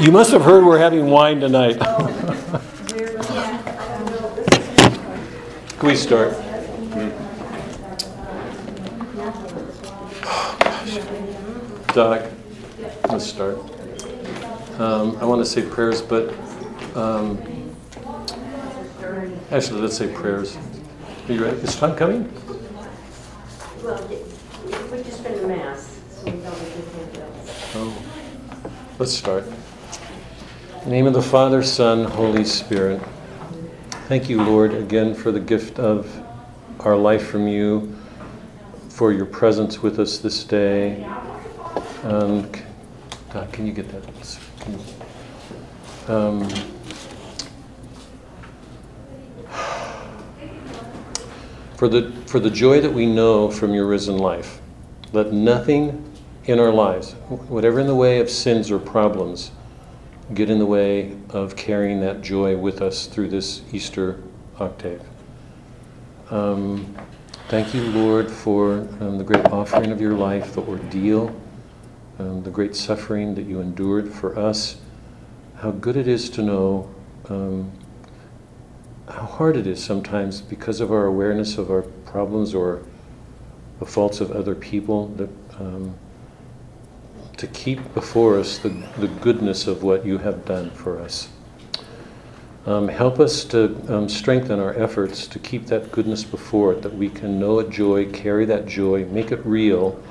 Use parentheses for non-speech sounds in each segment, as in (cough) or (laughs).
You must have heard we're having wine tonight. (laughs) Can we start? (sighs) Doug, let's start. Um, I want to say prayers, but um, actually, let's say prayers. Are you ready? Is time coming? Well, we just been to mass, so we don't have to Oh. Let's start. Name of the Father, Son, Holy Spirit. Thank you, Lord, again for the gift of our life from you, for your presence with us this day. Um, Doc, can you get that? You- um, for the for the joy that we know from your risen life, let nothing in our lives, whatever in the way of sins or problems, get in the way of carrying that joy with us through this Easter octave. Um, thank you, Lord, for um, the great offering of your life, the ordeal, um, the great suffering that you endured for us. How good it is to know um, how hard it is sometimes because of our awareness of our problems or the faults of other people that um, to keep before us the, the goodness of what you have done for us. Um, help us to um, strengthen our efforts to keep that goodness before it, that we can know a joy, carry that joy, make it real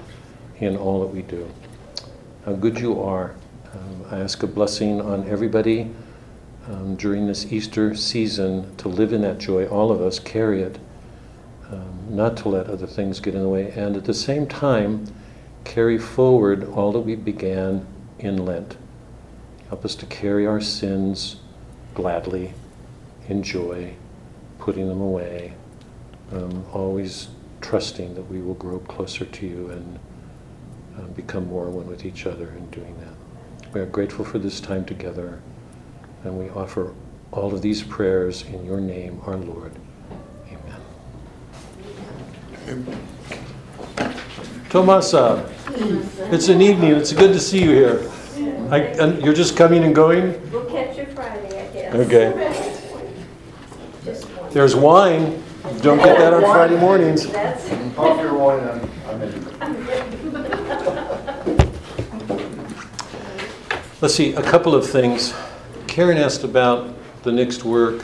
in all that we do. How good you are. Um, I ask a blessing on everybody um, during this Easter season to live in that joy. All of us carry it, um, not to let other things get in the way, and at the same time, carry forward all that we began in Lent. Help us to carry our sins gladly, in joy, putting them away, um, always trusting that we will grow closer to you and um, become more one with each other in doing that. We are grateful for this time together, and we offer all of these prayers in your name, our Lord. Amen. Tomasa, it's an evening. It's good to see you here. I, and you're just coming and going? We'll catch you Friday, I guess. Okay. There's wine. Don't get that on Friday mornings. That's, Off your wine, I'm, I'm in. Let's see, a couple of things. Karen asked about the next work.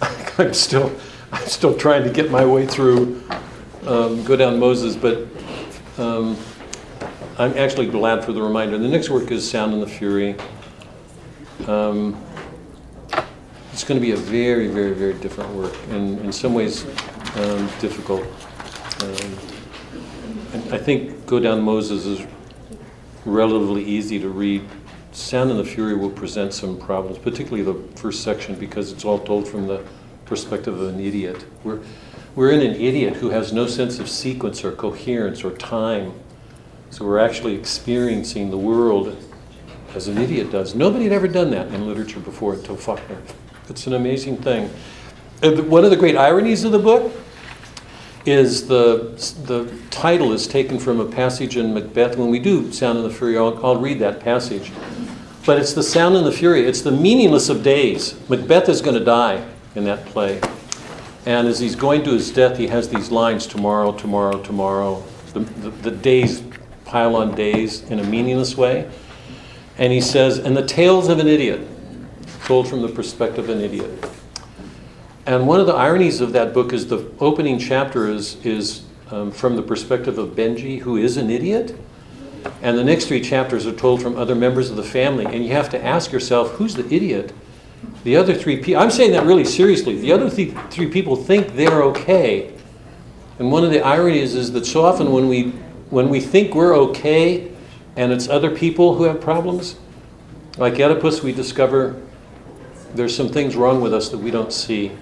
(laughs) I'm still, I'm still trying to get my way through, um, go down Moses, but um, I'm actually glad for the reminder. The next work is Sound and the Fury. Um, it's going to be a very, very, very different work, and in some ways um, difficult. Um, I think Go Down Moses is relatively easy to read. Sound and the Fury will present some problems, particularly the first section, because it's all told from the perspective of an idiot. We're, we're in an idiot who has no sense of sequence or coherence or time. So we're actually experiencing the world as an idiot does. Nobody had ever done that in literature before until Faulkner. It's an amazing thing. One of the great ironies of the book is the, the title is taken from a passage in Macbeth. When we do Sound and the Fury, I'll, I'll read that passage. But it's the sound and the fury. It's the meaningless of days. Macbeth is going to die in that play. And as he's going to his death, he has these lines tomorrow, tomorrow, tomorrow. The, the, the days pile on days in a meaningless way. And he says, and the tales of an idiot, told from the perspective of an idiot. And one of the ironies of that book is the opening chapter is, is um, from the perspective of Benji, who is an idiot. And the next three chapters are told from other members of the family. And you have to ask yourself, who's the idiot? The other three people, I'm saying that really seriously. The other th- three people think they're okay. And one of the ironies is that so often when we, when we think we're okay and it's other people who have problems, like Oedipus, we discover there's some things wrong with us that we don't see.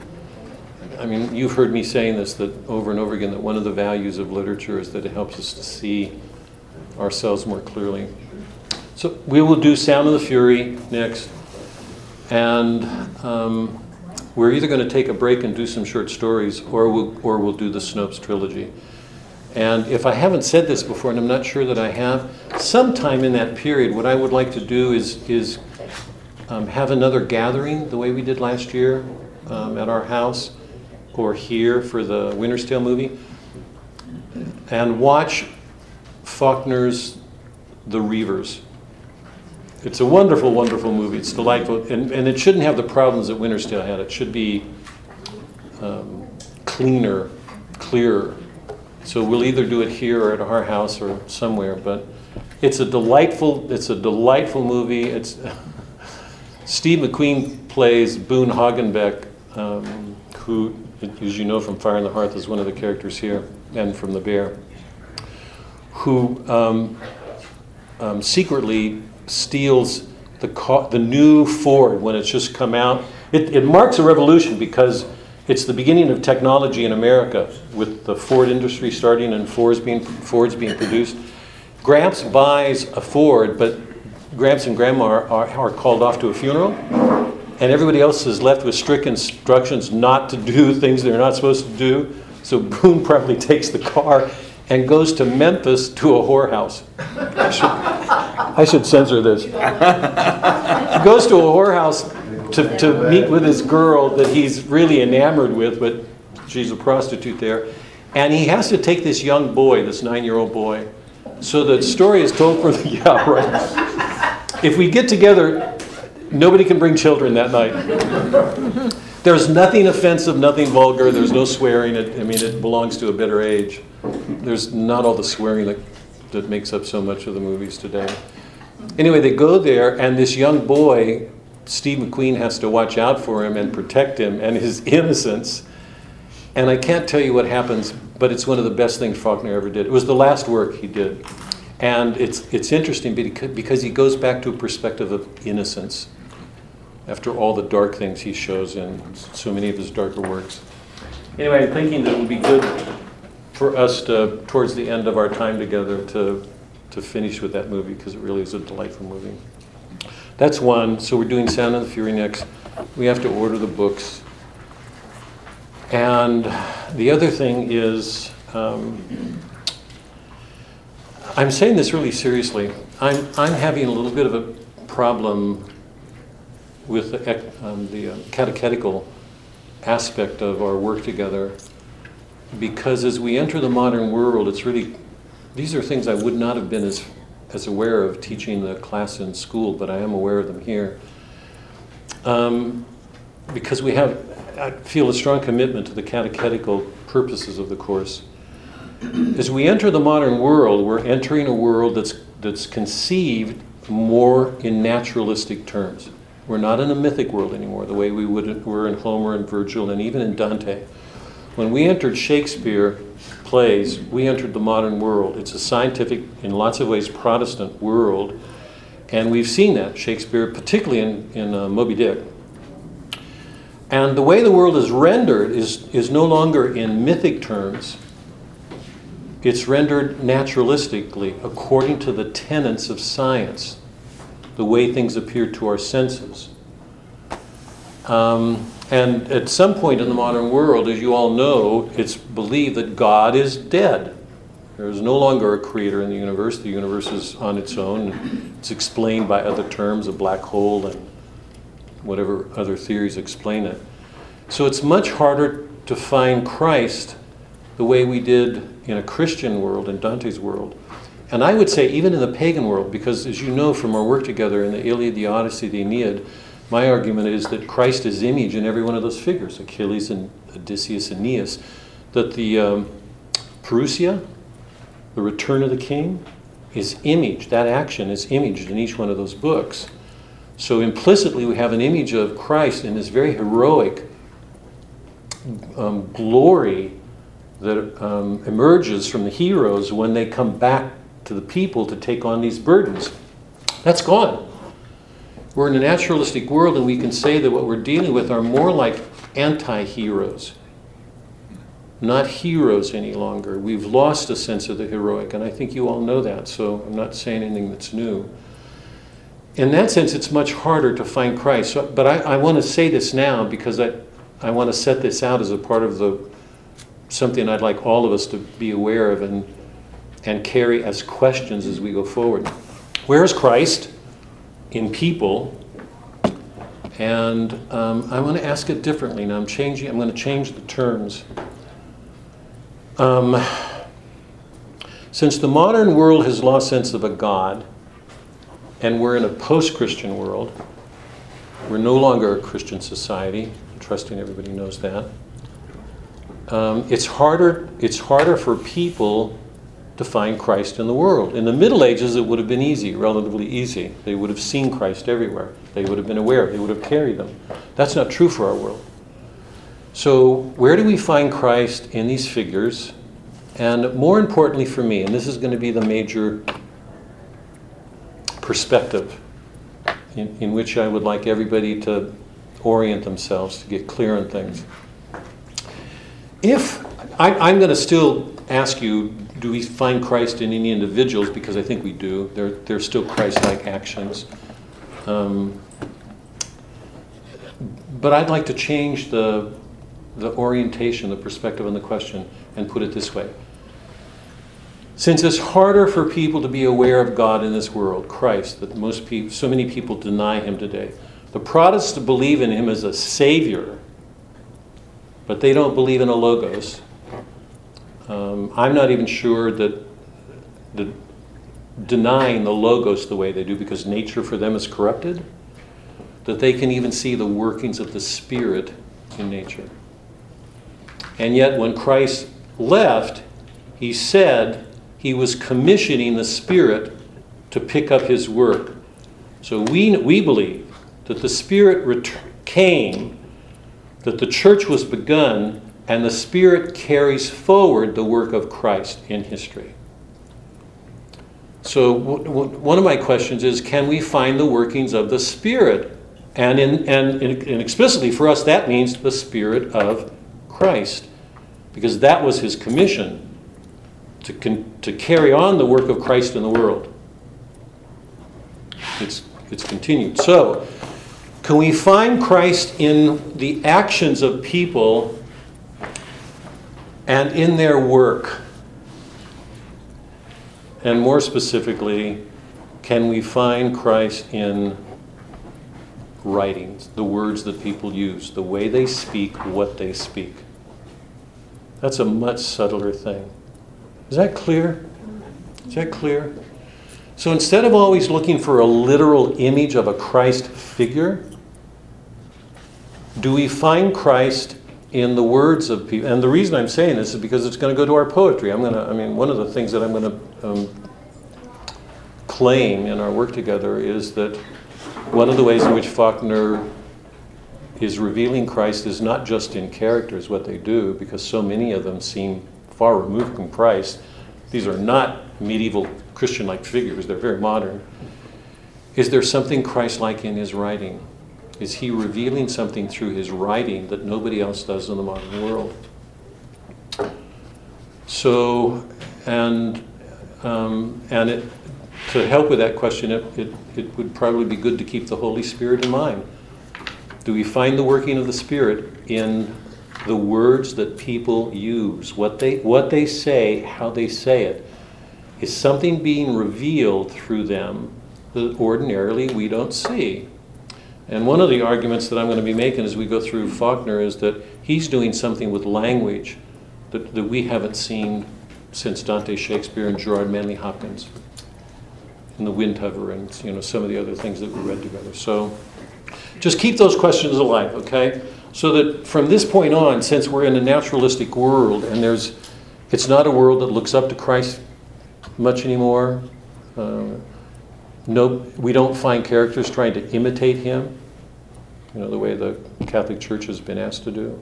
I mean, you've heard me saying this that over and over again that one of the values of literature is that it helps us to see ourselves more clearly. So we will do Sound of the Fury next, and um, we're either going to take a break and do some short stories, or we'll, or we'll do the Snopes trilogy. And if I haven't said this before, and I'm not sure that I have, sometime in that period, what I would like to do is, is um, have another gathering the way we did last year um, at our house or here for the Winter's Tale movie and watch Faulkner's The Reivers. It's a wonderful, wonderful movie. It's delightful. And, and it shouldn't have the problems that Winter's Tale had. It should be um, cleaner, clearer. So we'll either do it here or at our house or somewhere. But it's a delightful, it's a delightful movie. It's (laughs) Steve McQueen plays Boon Hogganbeck, um, who, as you know from Fire in the Hearth, is one of the characters here, and from The Bear, who um, um, secretly steals the, the new Ford when it's just come out. It, it marks a revolution because it's the beginning of technology in America with the Ford industry starting and Fords being, Fords being produced. Gramps buys a Ford, but Gramps and Grandma are, are, are called off to a funeral, and everybody else is left with strict instructions not to do (laughs) things they're not supposed to do. So Boon (laughs) probably takes the car and goes to Memphis to a whorehouse. I should, I should censor this. He goes to a whorehouse to, to meet with this girl that he's really enamored with, but she's a prostitute there. And he has to take this young boy, this nine year old boy. So the story is told for the, (laughs) yeah, right. If we get together, nobody can bring children that night. There's nothing offensive, nothing vulgar, there's no swearing. It, I mean, it belongs to a better age. There's not all the swearing that, that makes up so much of the movies today. Anyway, they go there, and this young boy, Steve McQueen, has to watch out for him and protect him and his (laughs) innocence. And I can't tell you what happens, but it's one of the best things Faulkner ever did. It was the last work he did. And it's, it's interesting because because he goes back to a perspective of innocence after all the dark things he shows in so many of his darker works. Anyway, I'm thinking that it would be good for us to, towards the end of our time together, to, to finish with that movie because it really is a delightful movie. That's one. So we're doing Sound of the Fury next. We have to order the books. And the other thing is, um, I'm saying this really seriously. I'm, I'm having a little bit of a problem with the, um, the uh, catechetical aspect of our work together because as we enter the modern world, it's really, these are things I would not have been as, as aware of teaching the class in school, but I am aware of them here. Um, because we have, I feel a strong commitment to the catechetical purposes of the course. As we enter the modern world, we're entering a world that's, that's conceived more in naturalistic terms. We're not in a mythic world anymore, the way we would, were in Homer and Virgil and even in Dante. When we entered Shakespeare plays, we entered the modern world. It's a scientific, in lots of ways, Protestant world. And we've seen that, Shakespeare, particularly in, in uh, Moby Dick. And the way the world is rendered is, is no longer in mythic terms, it's rendered naturalistically, according to the tenets of science, the way things appear to our senses. Um, and at some point in the modern world, as you all know, it's believed that God is dead. There is no longer a creator in the universe. The universe is on its own. It's explained by other terms, a black hole and whatever other theories explain it. So it's much harder to find Christ the way we did in a Christian world, in Dante's world. And I would say, even in the pagan world, because as you know from our work together in the Iliad, the Odyssey, the Aeneid, my argument is that Christ is image in every one of those figures Achilles and Odysseus and Aeneas. That the um, Parousia, the return of the king, is image. That action is imaged in each one of those books. So implicitly, we have an image of Christ in this very heroic um, glory that um, emerges from the heroes when they come back to the people to take on these burdens. That's gone. We're in a naturalistic world, and we can say that what we're dealing with are more like anti heroes, not heroes any longer. We've lost a sense of the heroic, and I think you all know that, so I'm not saying anything that's new. In that sense, it's much harder to find Christ. So, but I, I want to say this now because I, I want to set this out as a part of the something I'd like all of us to be aware of and, and carry as questions as we go forward. Where is Christ in people? And um, I want to ask it differently. Now I'm changing. I'm going to change the terms. Um, since the modern world has lost sense of a God, and we're in a post-Christian world, we're no longer a Christian society. I'm trusting everybody knows that. Um, it's harder. It's harder for people to find Christ in the world. In the Middle Ages, it would have been easy, relatively easy. They would have seen Christ everywhere. They would have been aware. They would have carried them. That's not true for our world. So, where do we find Christ in these figures? And more importantly for me, and this is going to be the major perspective in, in which I would like everybody to orient themselves to get clear on things. If I, I'm going to still ask you, do we find Christ in any individuals? Because I think we do. They're, they're still Christ like actions. Um, but I'd like to change the, the orientation, the perspective on the question, and put it this way. Since it's harder for people to be aware of God in this world, Christ, that most people, so many people deny him today, the Protestants believe in him as a savior, but they don't believe in a logos. Um, I'm not even sure that the denying the logos the way they do because nature for them is corrupted, that they can even see the workings of the Spirit in nature. And yet, when Christ left, he said he was commissioning the Spirit to pick up his work. So we, we believe that the Spirit ret- came, that the church was begun, and the Spirit carries forward the work of Christ in history. So, w- w- one of my questions is can we find the workings of the Spirit? And, in, and, and explicitly for us, that means the Spirit of Christ, because that was his commission to, con- to carry on the work of Christ in the world. It's, it's continued. So, can we find Christ in the actions of people and in their work? And more specifically, can we find Christ in writings, the words that people use, the way they speak, what they speak? That's a much subtler thing. Is that clear? Is that clear? So instead of always looking for a literal image of a Christ figure, do we find Christ in the words of people? And the reason I'm saying this is because it's going to go to our poetry. I'm going to, I mean, one of the things that I'm going to um, claim in our work together is that one of the ways in which Faulkner is revealing Christ is not just in characters, what they do, because so many of them seem far removed from Christ. These are not medieval Christian like figures, they're very modern. Is there something Christ like in his writing? Is he revealing something through his writing that nobody else does in the modern world? So, and, um, and it, to help with that question, it, it, it would probably be good to keep the Holy Spirit in mind. Do we find the working of the Spirit in the words that people use, what they, what they say, how they say it? Is something being revealed through them that ordinarily we don't see? And one of the arguments that I'm going to be making as we go through Faulkner is that he's doing something with language that, that we haven't seen since Dante Shakespeare and Gerard Manley Hopkins and the Windhover and you know some of the other things that we read together. So just keep those questions alive, okay? So that from this point on, since we're in a naturalistic world and there's, it's not a world that looks up to Christ much anymore. Uh, no, we don't find characters trying to imitate him, you know, the way the Catholic Church has been asked to do.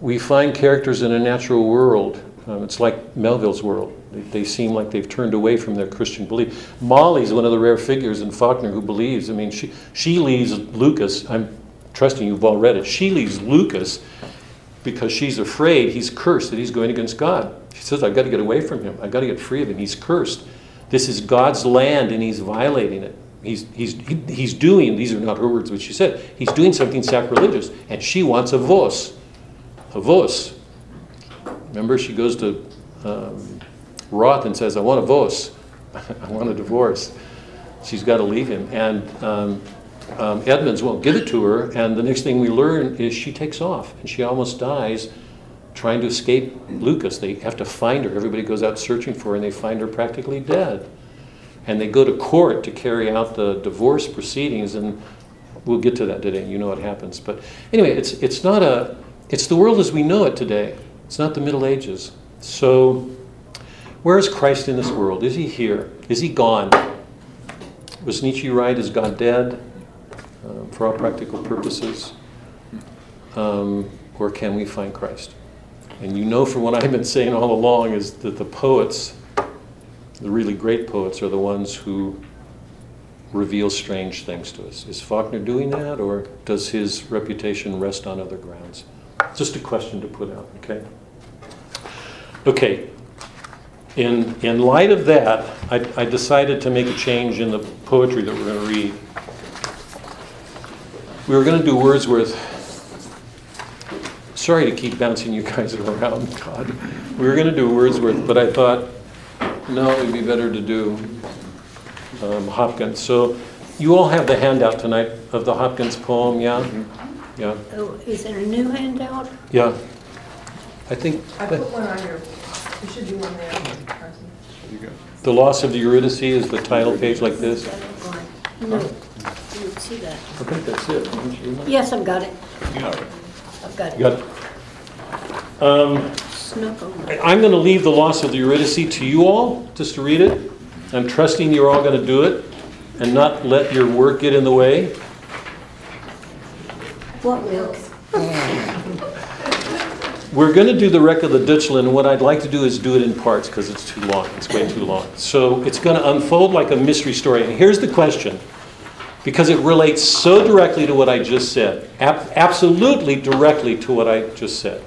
We find characters in a natural world. Um, it's like Melville's world. They, they, seem like they've turned away from their Christian belief. Molly's one of the rare figures in Faulkner who believes. I mean, she, she leaves Lucas. I'm trusting you've all read it. She leaves Lucas because she's afraid he's cursed, that he's going against God. She says, I've got to get away from him. I've got to get free of him. He's cursed. This is God's land and he's violating it. He's, he's, he, he's doing, these are not her words, but she said, he's doing something sacrilegious. And she wants a vos. A vos. Remember, she goes to um, Roth and says, I want a vos. (laughs) I want a divorce. She's got to leave him. And um, um, Edmonds won't give it to her. And the next thing we learn is she takes off and she almost dies trying to escape Lucas. They have to find her. Everybody goes out searching for her and they find her practically dead. And they go to court to carry out the divorce proceedings. And we'll get to that today. You know what happens. But anyway, it's, it's not a, it's the world as we know it today. It's not the Middle Ages. So, where is Christ in this world? Is he here? Is he gone? Was Nietzsche right? Is God dead uh, for all practical purposes? Um, or can we find Christ? And you know from what I've been saying all along is that the poets, the really great poets, are the ones who reveal strange things to us. Is Faulkner doing that, or does his reputation rest on other grounds? Just a question to put out, okay? Okay. In, in light of that, I, I decided to make a change in the poetry that we're going to read. We were going to do Wordsworth. Sorry to keep bouncing you guys (laughs) around, God. We were going to do Wordsworth, but I thought, no, it would be better to do um, Hopkins. So you all have the handout tonight of the Hopkins poem, yeah? Yeah, Oh, is there a new handout? yeah. I think I put one on your, there should be one there, Carson. the loss of the Eurydice is the title page like this. No, didn't see that. I think that's it. Yes, I've got it. I've got it. got it? Um, Snuck. I'm going to leave the loss of the Eurydice to you all, just to read it. I'm trusting you're all going to do it and not let your work get in the way. What will? (laughs) We're going to do the wreck of the Deutschland. What I'd like to do is do it in parts because it's too long. It's way too long. So it's going to unfold like a mystery story. And here's the question because it relates so directly to what I just said, Ab- absolutely directly to what I just said.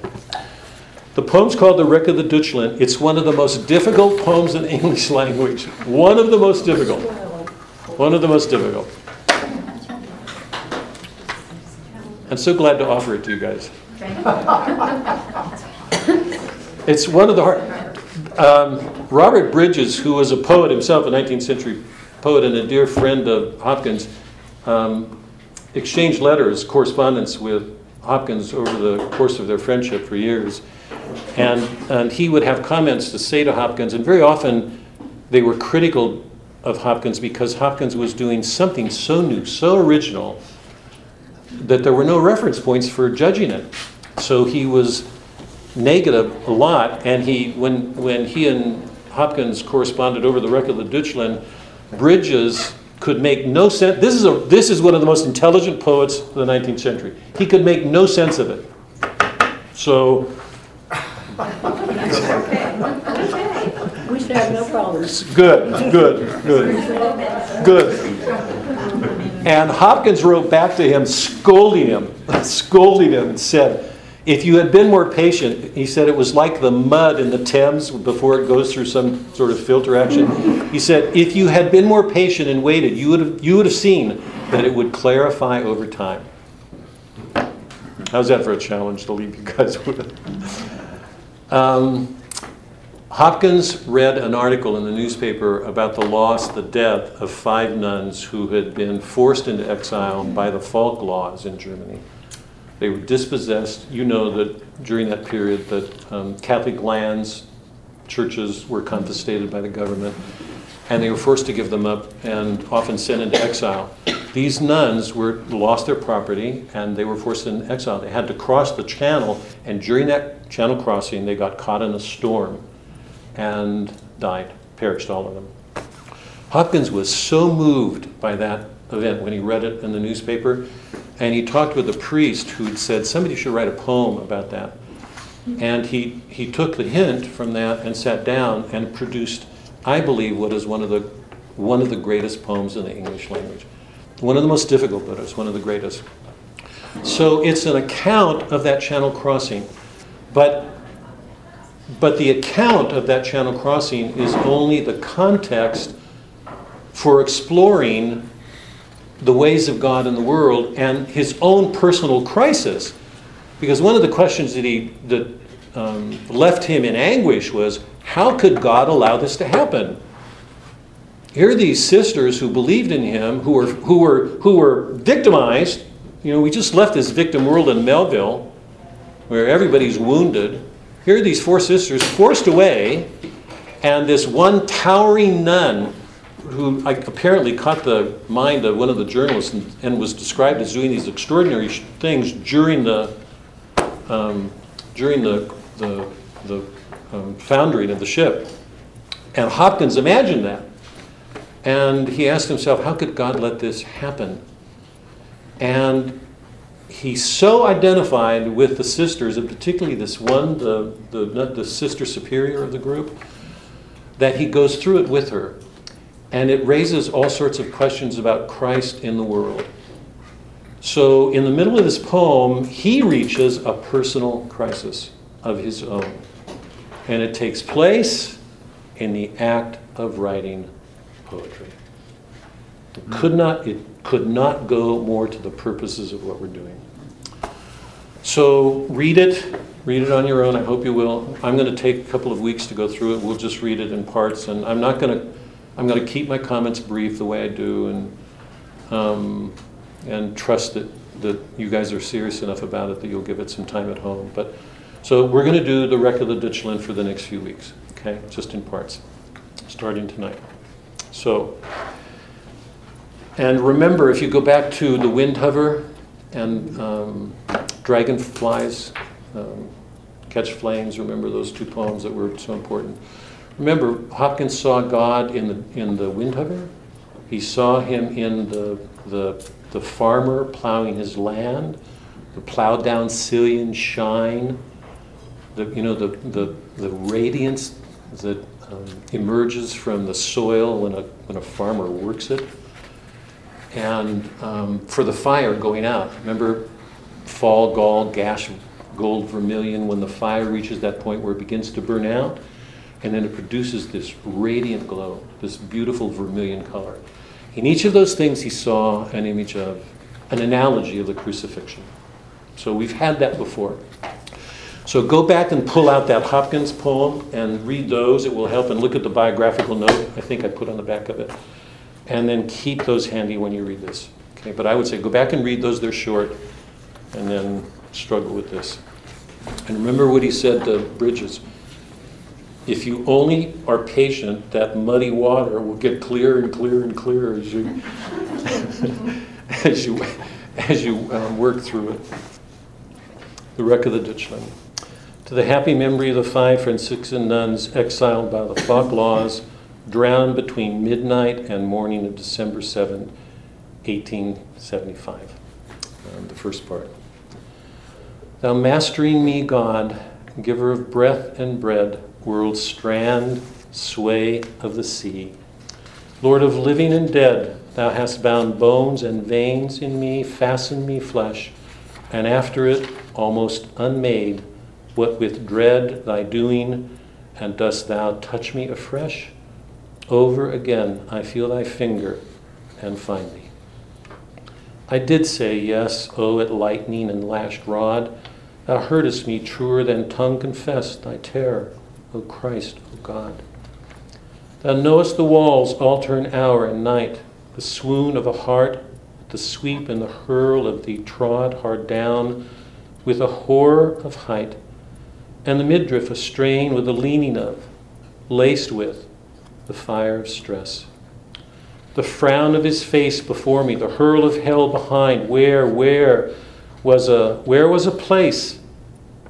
The poem's called The Wreck of the Deutschland. It's one of the most difficult poems in the (laughs) English language. One of the most difficult. One of the most difficult. I'm so glad to offer it to you guys. (laughs) It's one of the hard. Um, Robert Bridges, who was a poet himself, a 19th century poet and a dear friend of Hopkins, um, exchanged letters, correspondence with Hopkins over the course of their friendship for years. And, and he would have comments to say to Hopkins, and very often they were critical of Hopkins because Hopkins was doing something so new, so original, that there were no reference points for judging it. So he was negative a lot, and he when when he and Hopkins corresponded over the wreck of the Deutschland, Bridges could make no sense. This is a this is one of the most intelligent poets of the 19th century. He could make no sense of it. So We should have no problems. good, good, good, good. And Hopkins wrote back to him, scolding him, (laughs) scolding him, and said, If you had been more patient, he said it was like the mud in the Thames before it goes through some sort of filter action. He said, If you had been more patient and waited, you would have, you would have seen that it would clarify over time. How's that for a challenge to leave you guys (laughs) with? Um, Hopkins read an article in the newspaper about the loss, the death of five nuns who had been forced into exile by the Falk laws in Germany. They were dispossessed. You know that during that period that um, Catholic lands, churches were confiscated by the government, and they were forced to give them up and often sent into exile. These nuns were lost their property and they were forced into exile. They had to cross the channel, and during that channel crossing, they got caught in a storm and died, perished, all of them. Hopkins was so moved by that event when he read it in the newspaper, and he talked with a priest who'd said somebody should write a poem about that. And he, he took the hint from that and sat down and produced, I believe, what is one of the, one of the greatest poems in the English language. One of the most difficult, but it's one of the greatest. So it's an account of that channel crossing. But but the account of that channel crossing is only the context for exploring the ways of God in the world and his own personal crisis. Because one of the questions that he that um, left him in anguish was how could God allow this to happen? Here are these sisters who believed in him, who were, who were, who were victimized. You know, we just left this victim world in Melville, where everybody's wounded. Here are these four sisters forced away, and this one towering nun who apparently caught the mind of one of the journalists and, and was described as doing these extraordinary sh- things during the um, during the the, the um, foundering of the ship. And Hopkins imagined that, and he asked himself, "How could God let this happen?" And he so identified with the sisters, and particularly this one, the, the, the sister superior of the group, that he goes through it with her. And it raises all sorts of questions about Christ in the world. So, in the middle of this poem, he reaches a personal crisis of his own. And it takes place in the act of writing poetry. It could hmm. not, it could not go more to the purposes of what we're doing. So read it, read it on your own. I hope you will. I'm going to take a couple of weeks to go through it. We'll just read it in parts, and I'm not going to. I'm going to keep my comments brief the way I do, and um, and trust that that you guys are serious enough about it that you'll give it some time at home. But so we're going to do the wreck of the Deutschland for the next few weeks. Okay, just in parts, starting tonight. So. And remember, if you go back to the Windhover and um, dragonflies um, catch flames, remember those two poems that were so important. Remember, Hopkins saw God in the, in the wind. He saw him in the, the, the farmer plowing his land, the plowed down sillion shine, the, you know, the, the, the radiance that um, emerges from the soil when a, when a farmer works it and um, for the fire going out. Remember, fall, gall, gash, gold, vermilion, when the fire reaches that point where it begins to burn out, and then it produces this radiant glow, this beautiful vermilion color. In each of those things, he saw an image of, an analogy of the crucifixion. So we've had that before. So go back and pull out that Hopkins poem and read those. It will help. And look at the biographical note I think I put on the back of it and then keep those handy when you read this. Okay, but I would say go back and read those, they're short, and then struggle with this. And remember what he said to Bridges. If you only are patient, that muddy water will get clearer and clearer and clearer as you as you as you um, work through it. The wreck of the Deutschland. To the happy memory of the five Franciscan nuns exiled by the Falk laws drowned between midnight and morning of December 7, 1875. Um, the first part. Thou mastering me, God, giver of breath and bread, world's strand, sway of the sea. Lord of living and dead, thou hast bound bones and veins in me, fastened me flesh, and after it, almost unmade, what with dread thy doing, and dost thou touch me afresh? Over again I feel thy finger and find thee. I did say yes, O at lightning and lashed rod. Thou heardest me truer than tongue confessed thy terror, O Christ, O God. Thou knowest the walls altar an hour and night, the swoon of a heart, the sweep and the hurl of the trod hard down, with a horror of height, and the midriff a strain with a leaning of, laced with, the fire of stress. The frown of his face before me, the hurl of hell behind. Where, where was a where was a place?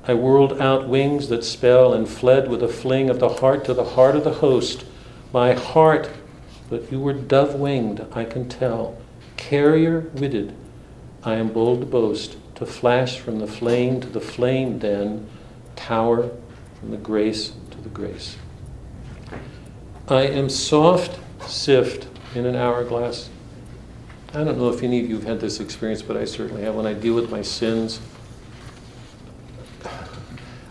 I whirled out wings that spell and fled with a fling of the heart to the heart of the host. My heart, but you were dove winged, I can tell. Carrier witted, I am bold to boast, to flash from the flame to the flame, then tower from the grace to the grace. I am soft sift in an hourglass. I don't know if any of you have had this experience, but I certainly have. When I deal with my sins,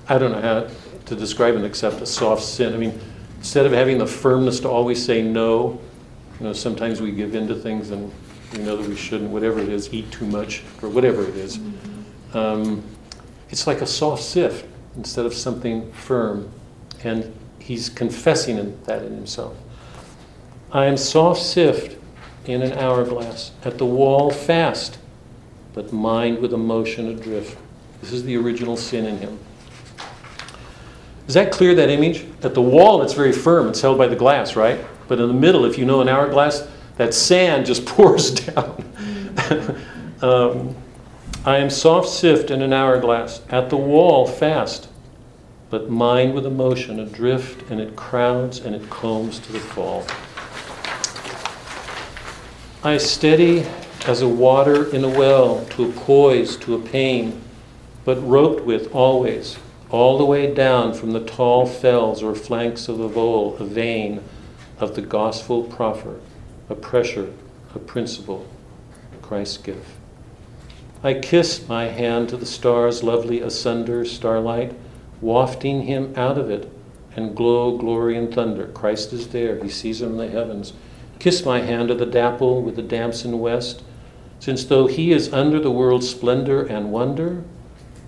I don't know how to describe and accept a soft sin. I mean, instead of having the firmness to always say no, you know, sometimes we give in to things and we know that we shouldn't, whatever it is, eat too much or whatever it is. Um, it's like a soft sift. instead of something firm. And he's confessing in- that in himself. I am soft sift in an hourglass, at the wall fast, but mind with emotion adrift. This is the original sin in him. Is that clear, that image? At the wall, it's very firm, it's held by the glass, right? But in the middle, if you know an hourglass, that sand just (laughs) pours down. (laughs) um, I am soft sift in an hourglass, at the wall fast, but mind with emotion adrift, and it crowds and it combs to the fall. I steady as a water in a well, to a poise, to a pain, but roped with always, all the way down from the tall fells or flanks of a voel, a vein of the gospel proffer, a pressure, a principle, Christ's gift. I kiss my hand to the stars, lovely asunder, starlight, wafting him out of it, and glow, glory, and thunder. Christ is there, he sees him in the heavens. Kiss my hand to the dapple with the damson west, since though he is under the world's splendor and wonder,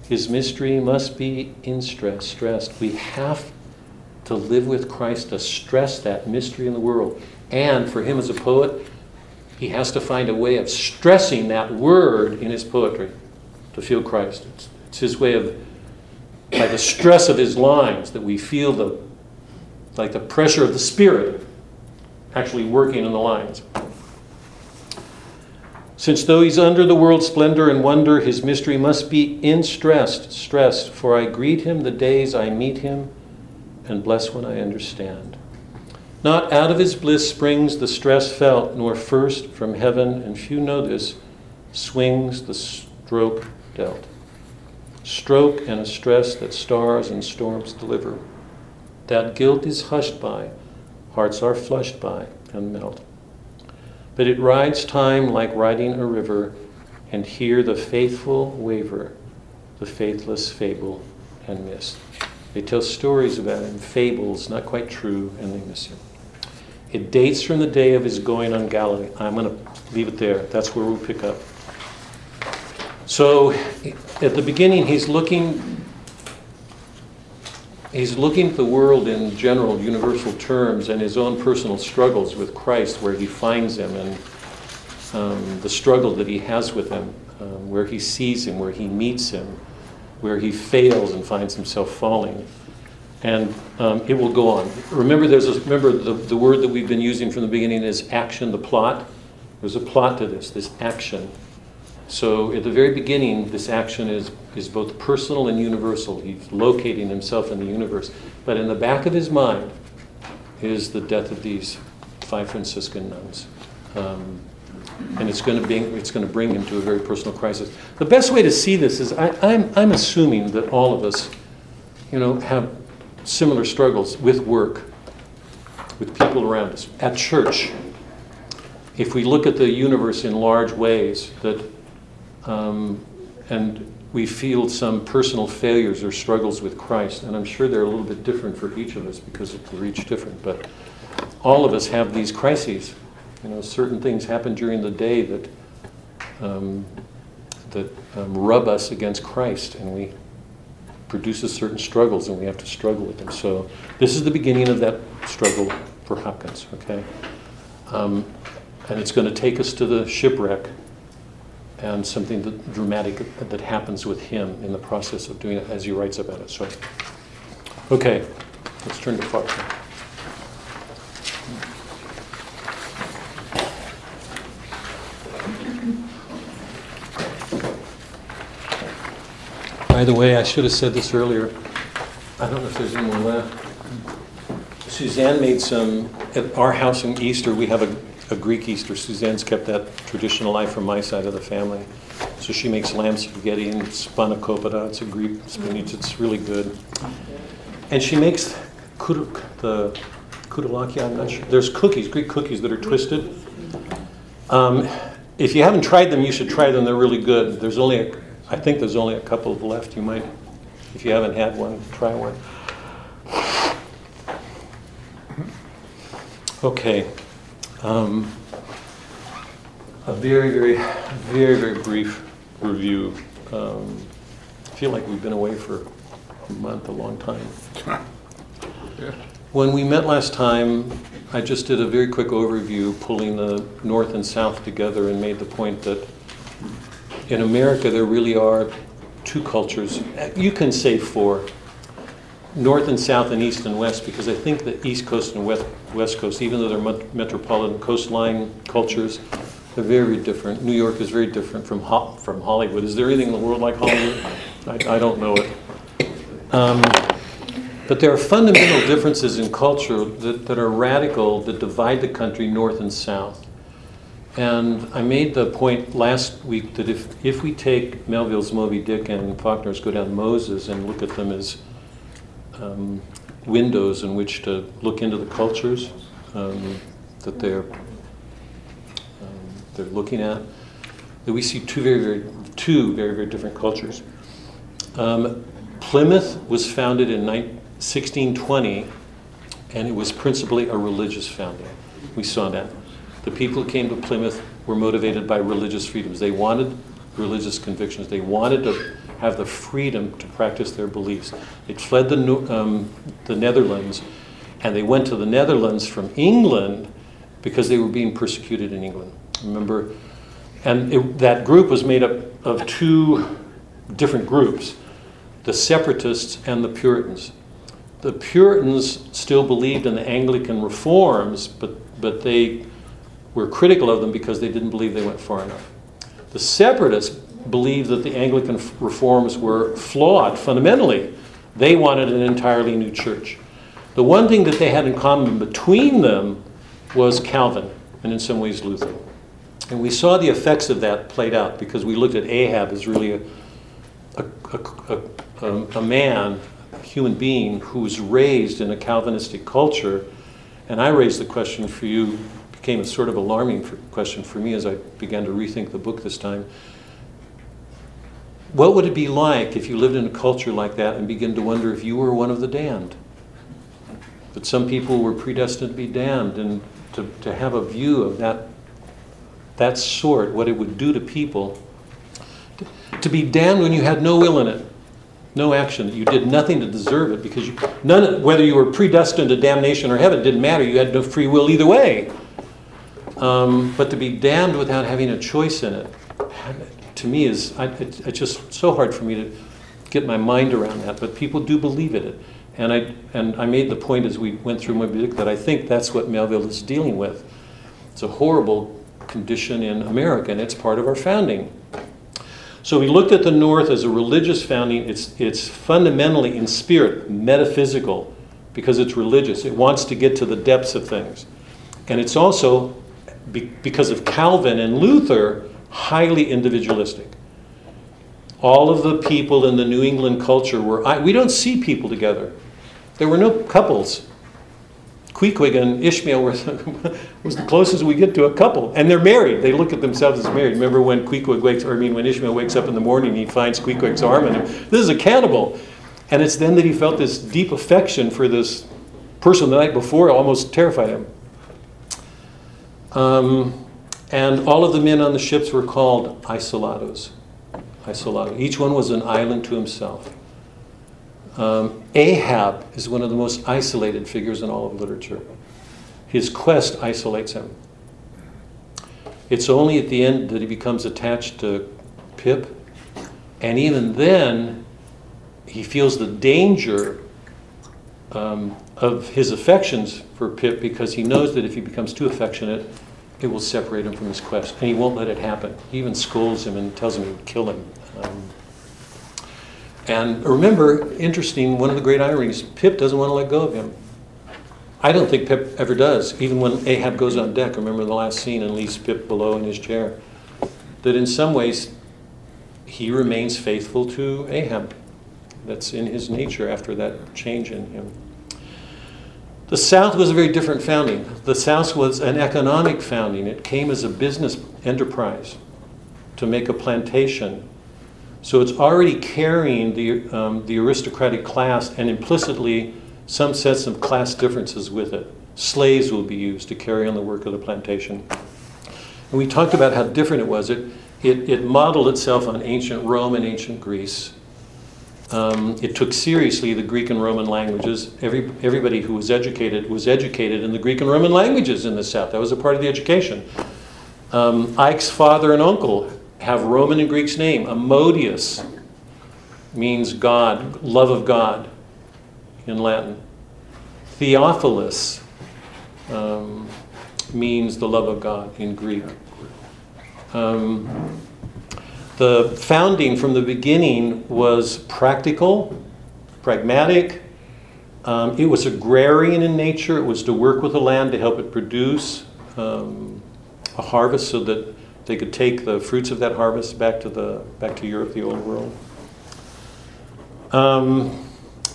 his mystery must be in stress, stressed. We have to live with Christ to stress that mystery in the world. And for him as a poet, he has to find a way of stressing that word in his poetry to feel Christ. It's, it's his way of, by the stress of his lines, that we feel the, like the pressure of the Spirit actually working in the lines. Since though he's under the world's splendor and wonder, his mystery must be in stressed, stressed, for I greet him the days I meet him, and bless when I understand. Not out of his bliss springs the stress felt, nor first from heaven, and few know this, swings the stroke dealt. Stroke and a stress that stars and storms deliver. That guilt is hushed by, hearts are flushed by, and melt. But it rides time like riding a river, and here the faithful waver, the faithless fable and miss. They tell stories about him, fables, not quite true, and they miss him. It dates from the day of his going on Galilee. I'm going to leave it there. That's where we'll pick up. So, at the beginning, he's looking. He's looking at the world in general, universal terms, and his own personal struggles with Christ, where he finds him, and um, the struggle that he has with him, um, where he sees him, where he meets him, where he fails and finds himself falling and um, it will go on. Remember, there's a, remember the, the word that we've been using from the beginning is action, the plot. There's a plot to this, this action. So at the very beginning, this action is, is both personal and universal. He's locating himself in the universe. But in the back of his mind is the death of these five Franciscan nuns. Um, and it's going, to bring, it's going to bring him to a very personal crisis. The best way to see this is I, I'm, I'm assuming that all of us, you know, have similar struggles with work, with people around us, at church. If we look at the universe in large ways, that um, and we feel some personal failures or struggles with Christ, and I'm sure they're a little bit different for each of us because we're each different, but all of us have these crises. You know, certain things happen during the day that um, that um, rub us against Christ, and we produces certain struggles, and we have to struggle with them. So this is the beginning of that struggle for Hopkins, okay? Um, and it's going to take us to the shipwreck and something that, dramatic that happens with him in the process of doing it as he writes about it. So, okay, let's turn to Faulkner. By the way, I should have said this earlier. I don't know if there's any more left. Suzanne made some, at our house in Easter, we have a, a Greek Easter. Suzanne's kept that tradition alive from my side of the family. So she makes lamb spaghetti and spanakopita. It's a Greek spinach. It's really good. And she makes kuduk, the kudalaki, I'm not sure. There's cookies, Greek cookies that are twisted. Um, if you haven't tried them, you should try them. They're really good. There's only a, I think there's only a couple left. You might, if you haven't had one, try one. Okay. Um, a very, very, very, very brief review. Um, I feel like we've been away for a month, a long time. (laughs) When we met last time, I just did a very quick overview, pulling the North and South together, and made the point that in America there really are two cultures. You can say four North and South and East and West, because I think the East Coast and West, West Coast, even though they're met- metropolitan coastline cultures, they're very, very different. New York is very different from, Ho- from Hollywood. Is there anything in the world like Hollywood? I, I don't know it. Um, but there are fundamental differences in culture that, that are radical, that divide the country north and south. And I made the point last week that if, if we take Melville's Moby Dick and Faulkner's Go Down Moses and look at them as um, windows in which to look into the cultures um, that they're, um, they're looking at, that we see two very, very, two very, very different cultures. Um, Plymouth was founded in 19, 1620, and it was principally a religious founding. We saw that. The people who came to Plymouth were motivated by religious freedoms. They wanted religious convictions. They wanted to have the freedom to practice their beliefs. They fled the, um, the Netherlands, and they went to the Netherlands from England because they were being persecuted in England. Remember? And it, that group was made up of two different groups the separatists and the Puritans. The Puritans still believed in the Anglican reforms, but, but they were critical of them because they didn't believe they went far enough. The separatists believed that the Anglican reforms were flawed fundamentally. They wanted an entirely new church. The one thing that they had in common between them was Calvin, and in some ways Luther. And we saw the effects of that played out because we looked at Ahab as really a, a, a, a, um, a man, a human being who was raised in a Calvinistic culture. And I raised the question for you, became a sort of alarming for, question for me as I began to rethink the book this time. What would it be like if you lived in a culture like that and began to wonder if you were one of the damned? That some people were predestined to be damned, and to, to have a view of that, that sort, what it would do to people. To, be damned when you had no will in it, no action, you did nothing to deserve it because you, none, whether you were predestined to damnation or heaven didn't matter. You had no free will either way. Um, but to be damned without having a choice in it, to me is I, it, it's just so hard for me to get my mind around that. But people do believe in it, and I and I made the point as we went through my book that I think that's what Melville is dealing with. It's a horrible condition in America, and it's part of our founding. So we looked at the North as a religious founding. It's it's fundamentally in spirit metaphysical because it's religious. It wants to get to the depths of things, and it's also be, because of Calvin and Luther highly individualistic. All of the people in the New England culture were, I, we don't see people together. There were no couples. Queequeg and Ishmael were, (laughs) was the closest we get to a couple. And they're married. They look at themselves as married. Remember when Queequeg wakes, or I mean, when Ishmael wakes up in the morning, he finds Queequeg's arm and him? this is a cannibal. And it's then that he felt this deep affection for this person the night before, almost terrified him. Um, and all of the men on the ships were called isolatoes. Isolato. Each one was an island to himself. Um, Ahab is one of the most isolated figures in all of literature. His quest isolates him. It's only at the end that he becomes attached to Pip, and even then, he feels the danger um, of his affections for Pip because he knows that if he becomes too affectionate, it will separate him from his quest, and he won't let it happen. He even scolds him and tells him he would kill him. Um, and remember, interesting, one of the great ironies Pip doesn't want to let go of him. I don't think Pip ever does, even when Ahab goes on deck. Remember the last scene and leaves Pip below in his chair. That in some ways, he remains faithful to Ahab. That's in his nature after that change in him. The South was a very different founding. The South was an economic founding. It came as a business enterprise to make a plantation. So it's already carrying the, um, the aristocratic class and implicitly some sets of class differences with it. Slaves will be used to carry on the work of the plantation. And we talked about how different it was. It, it, it modeled itself on ancient Rome and ancient Greece. Um, it took seriously the Greek and Roman languages. Every, everybody who was educated was educated in the Greek and Roman languages in the South. That was a part of the education. Um, Ike's father and uncle have Roman and Greek's name. Amodeus means God, love of God in Latin. Theophilus um, means the love of God in Greek. Um, the founding from the beginning was practical, pragmatic. Um, it was agrarian in nature. It was to work with the land to help it produce um, a harvest so that they could take the fruits of that harvest back to the back to Europe, the old world. Um,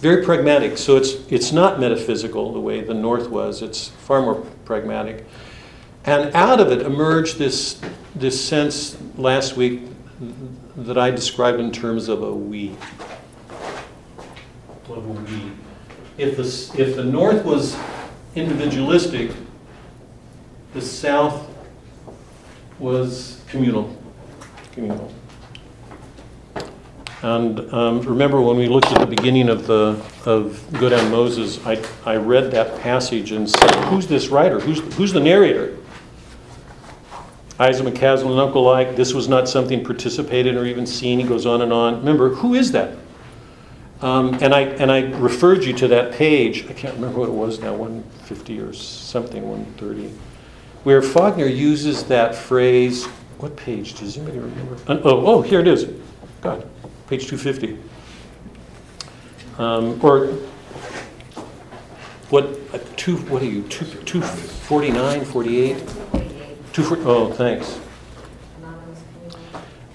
very pragmatic. So it's it's not metaphysical the way the North was. It's far more pragmatic. And out of it emerged this this sense last week that I describe in terms of a we. Of a we. If the, if the North was individualistic, the South was communal. Communal. And um, remember when we looked at the beginning of the of Go Down Moses, I, I read that passage and said, Who's this writer? Who's, who's the narrator? Isaac McCaslin and Uncle Ike, this was not something participated or even seen. He goes on and on. Remember, who is that? Um, and, I, and I referred you to that page. I can't remember what it was now, 150 or something, 130, where Faulkner uses that phrase. What page? Does anybody remember? Uh, oh, oh, here it is. God, page 250. Um, or what? Uh, two? What are you? Two, 249, 48? Two for, oh, thanks.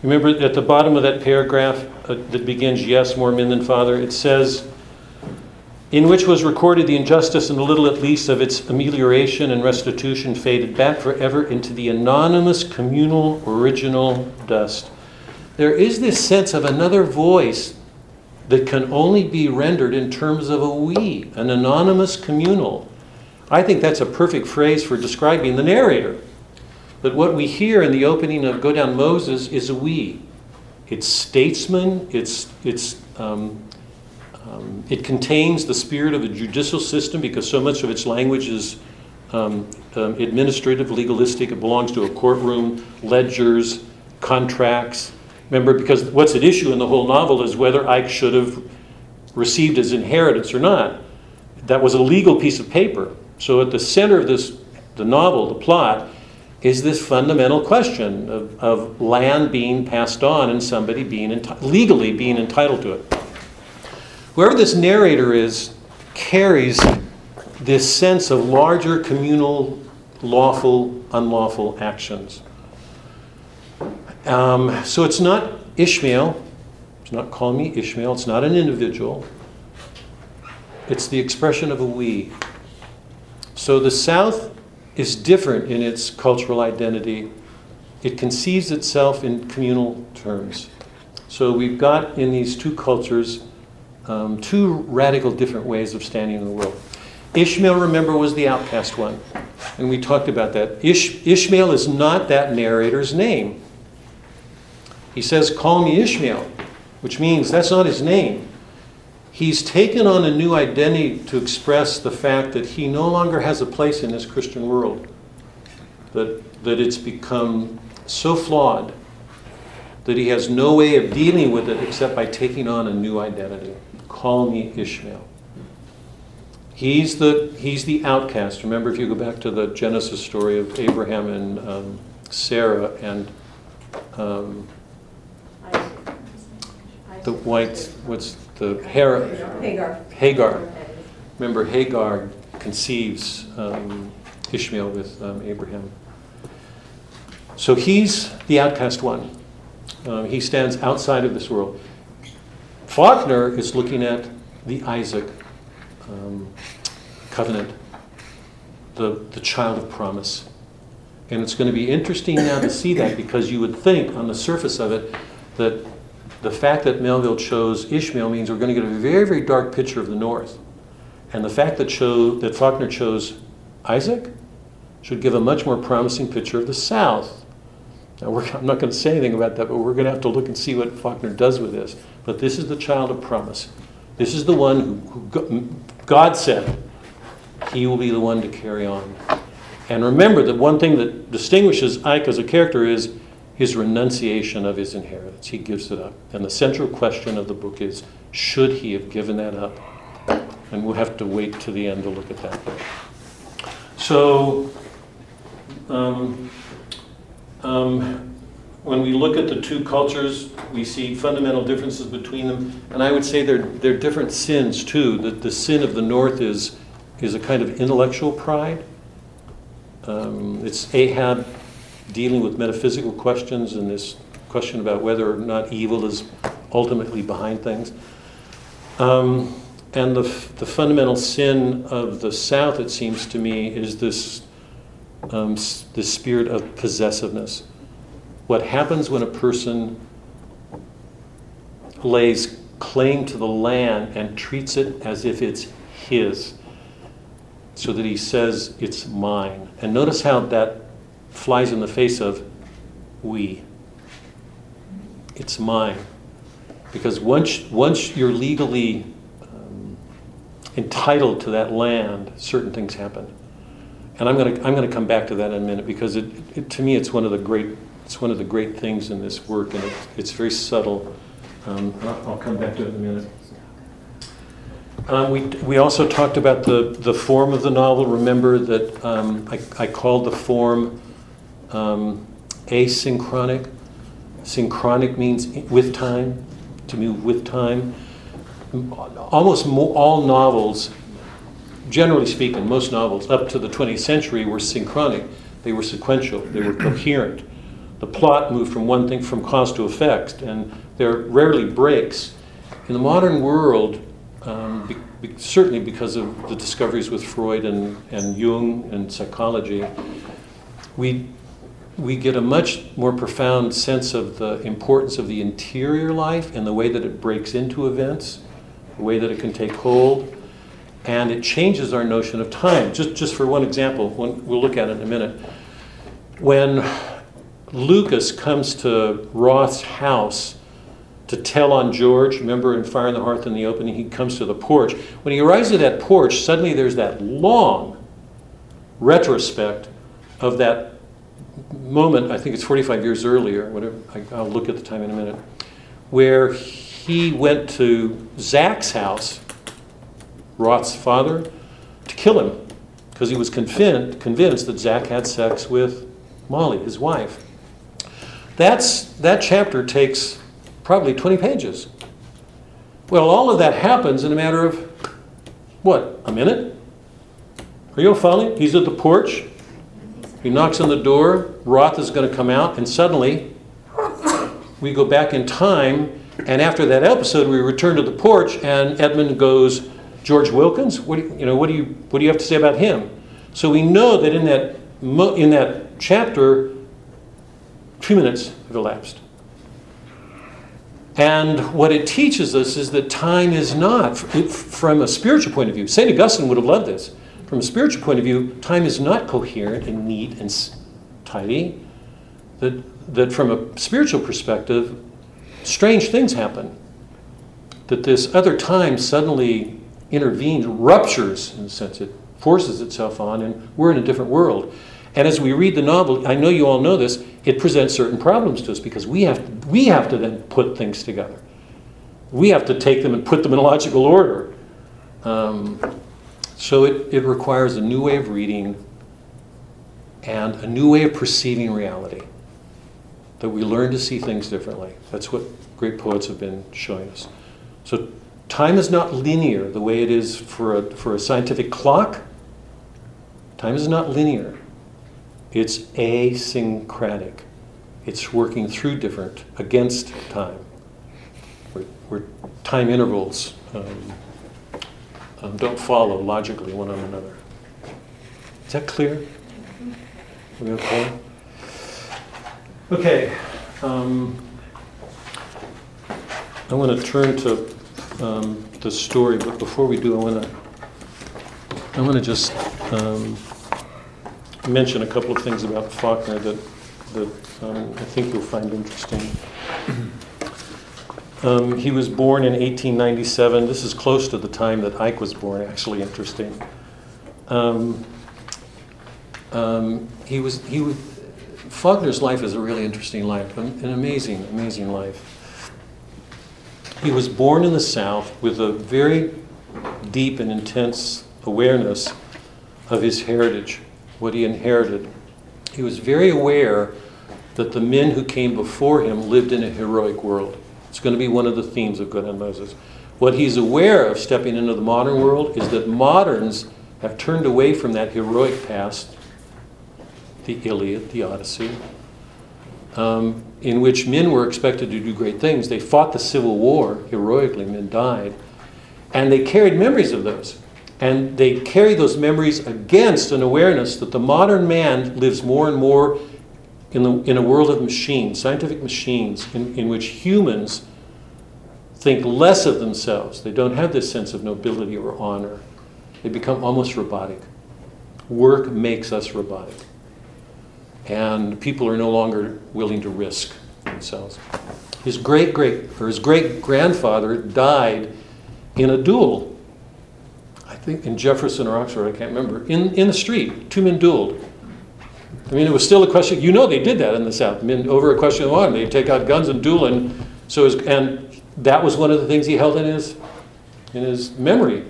Remember at the bottom of that paragraph uh, that begins, Yes, more men than Father, it says, In which was recorded the injustice and a little at least of its amelioration and restitution faded back forever into the anonymous communal original dust. There is this sense of another voice that can only be rendered in terms of a we, an anonymous communal. I think that's a perfect phrase for describing the narrator. But what we hear in the opening of Go Down Moses is a we. It's statesman, it's, it's, um, um, it contains the spirit of a judicial system because so much of its language is um, um administrative, legalistic. It belongs to a courtroom, ledgers, contracts. Remember, because what's at issue in the whole novel is whether Ike should have received his inheritance or not. That was a legal piece of paper. So at the center of this, the novel, the plot, is this fundamental question of, of land being passed on and somebody being enti- legally being entitled to it. Whoever this narrator is carries this sense of larger communal, lawful, unlawful actions. Um, so it's not Ishmael. It's not call me Ishmael. It's not an individual. It's the expression of a we. So the South is different in its cultural identity. It conceives itself in communal terms. So we've got in these two cultures um, two radical different ways of standing in the world. Ishmael, remember, was the outcast one. And we talked about that. Ish- Ishmael is not that narrator's name. He says, Call me Ishmael, which means that's not his name he's taken on a new identity to express the fact that he no longer has a place in this Christian world, that, that it's become so flawed that he has no way of dealing with it except by taking on a new identity. Call me Ishmael. He's the, he's the outcast. Remember, if you go back to the Genesis story of Abraham and um, Sarah and um, the white, what's the Hagar, Hagar. Hagar. Remember, Hagar conceives um, Ishmael with um, Abraham. So he's the outcast one. Um, he stands outside of this world. Faulkner is looking at the Isaac um, covenant, the, the child of promise. And it's going to be interesting now to see that because you would think on the surface of it that the fact that Melville chose Ishmael means we're going to get a very, very dark picture of the North. And the fact that, cho- that Faulkner chose Isaac should give a much more promising picture of the South. Now, I'm not going to say anything about that, but we're going to have to look and see what Faulkner does with this. But this is the child of promise. This is the one who, who God said he will be the one to carry on. And remember that one thing that distinguishes Ike as a character is his renunciation of his inheritance. He gives it up. And the central question of the book is should he have given that up? And we'll have to wait to the end to look at that. So, um, um, when we look at the two cultures, we see fundamental differences between them. And I would say they're, they're different sins too. That the sin of the North is, is a kind of intellectual pride. Um, it's Ahab dealing with metaphysical questions and this question about whether or not evil is ultimately behind things. Um, and the, the fundamental sin of the South, it seems to me, is this, um, s- this spirit of possessiveness. What happens when a person lays claim to the land and treats it as if it's his, so that he says it's mine. And notice how that flies in the face of we. It's mine. Because once, once you're legally um, entitled to that land, certain things happen. And I'm going to I'm going to come back to that in a minute because it, it, to me it's one of the great it's one of the great things in this work and it, it's very subtle. Um, I'll come back to it in a minute. Um, we, we also talked about the, the form of the novel. Remember that um, I, I called the form um, asynchronic. Synchronic means with time, to move with time. Almost mo- all novels, generally speaking, most novels up to the 20th century were synchronic. They were sequential, they were coherent. The plot moved from one thing, from cause to effect, and there are rarely breaks. In the modern world, um, be, be, certainly because of the discoveries with Freud and, and Jung and psychology, we, we get a much more profound sense of the importance of the interior life and the way that it breaks into events, the way that it can take hold, and it changes our notion of time. Just, just for one example, one, we'll look at it in a minute. When Lucas comes to Roth's house to tell on George. Remember in Fire in the Hearth in the opening, he comes to the porch. When he arrives at that porch, suddenly there's that long retrospect of that moment, I think it's 45 years earlier, whatever, I, I'll look at the time in a minute, where he went to Zach's house, Roth's father, to kill him because he was convinced, convinced that Zach had sex with Molly, his wife. That's, that chapter takes probably 20 pages. Well, all of that happens in a matter of, what, a minute? Are you following? He's at the porch. He knocks on the door. Roth is going to come out, and suddenly we go back in time. And after that episode, we return to the porch, and Edmund goes, George Wilkins, what do you, you know, what do you, what do you have to say about him? So we know that in that, in that chapter, two minutes have elapsed. And what it teaches us is that time is not, from a spiritual point of view, St. Augustine would have loved this. From a spiritual point of view, time is not coherent and neat and tidy. That, that from a spiritual perspective, strange things happen. That this other time suddenly intervenes, ruptures, in a sense, it forces itself on, and we're in a different world. And as we read the novel, I know you all know this, it presents certain problems to us because we have, we have to then put things together. We have to take them and put them in logical order. Um, so it, it requires a new way of reading and a new way of perceiving reality. That we learn to see things differently. That's what great poets have been showing us. So time is not linear the way it is for a, for a scientific clock. Time is not linear. It's asyncratic. It's working through different, against time, where time intervals um, um, don't follow logically one on another. Is that clear? We okay? Okay. Um, I want to turn to um, the story, but before we do, I want to I want to just um, mention a couple of things about Faulkner that that um, I think you'll find interesting. Um, he was born in 1897. This is close to the time that Ike was born, actually, interesting. Um, um, he was, he was, Faulkner's life is a really interesting life, an, an amazing, amazing life. He was born in the South with a very deep and intense awareness of his heritage, what he inherited. He was very aware that the men who came before him lived in a heroic world. It's going to be one of the themes of Go Down Moses. What he's aware of stepping into the modern world is that moderns have turned away from that heroic past, the Iliad, the Odyssey, um, in which men were expected to do great things. They fought the Civil War heroically, men died, and they carried memories of those. And they carry those memories against an awareness that the modern man lives more and more in, the, in a world of machines, scientific machines, in, in which humans think less of themselves. They don't have this sense of nobility or honor. They become almost robotic. Work makes us robotic. And people are no longer willing to risk themselves. His great great or his great grandfather died in a duel. I think in Jefferson or Oxford, I can't remember. In in the street, two men dueled. I mean, it was still a question. You know, they did that in the South. I mean, over a question of honor, they take out guns and duel, and so his, and that was one of the things he held in his in his memory.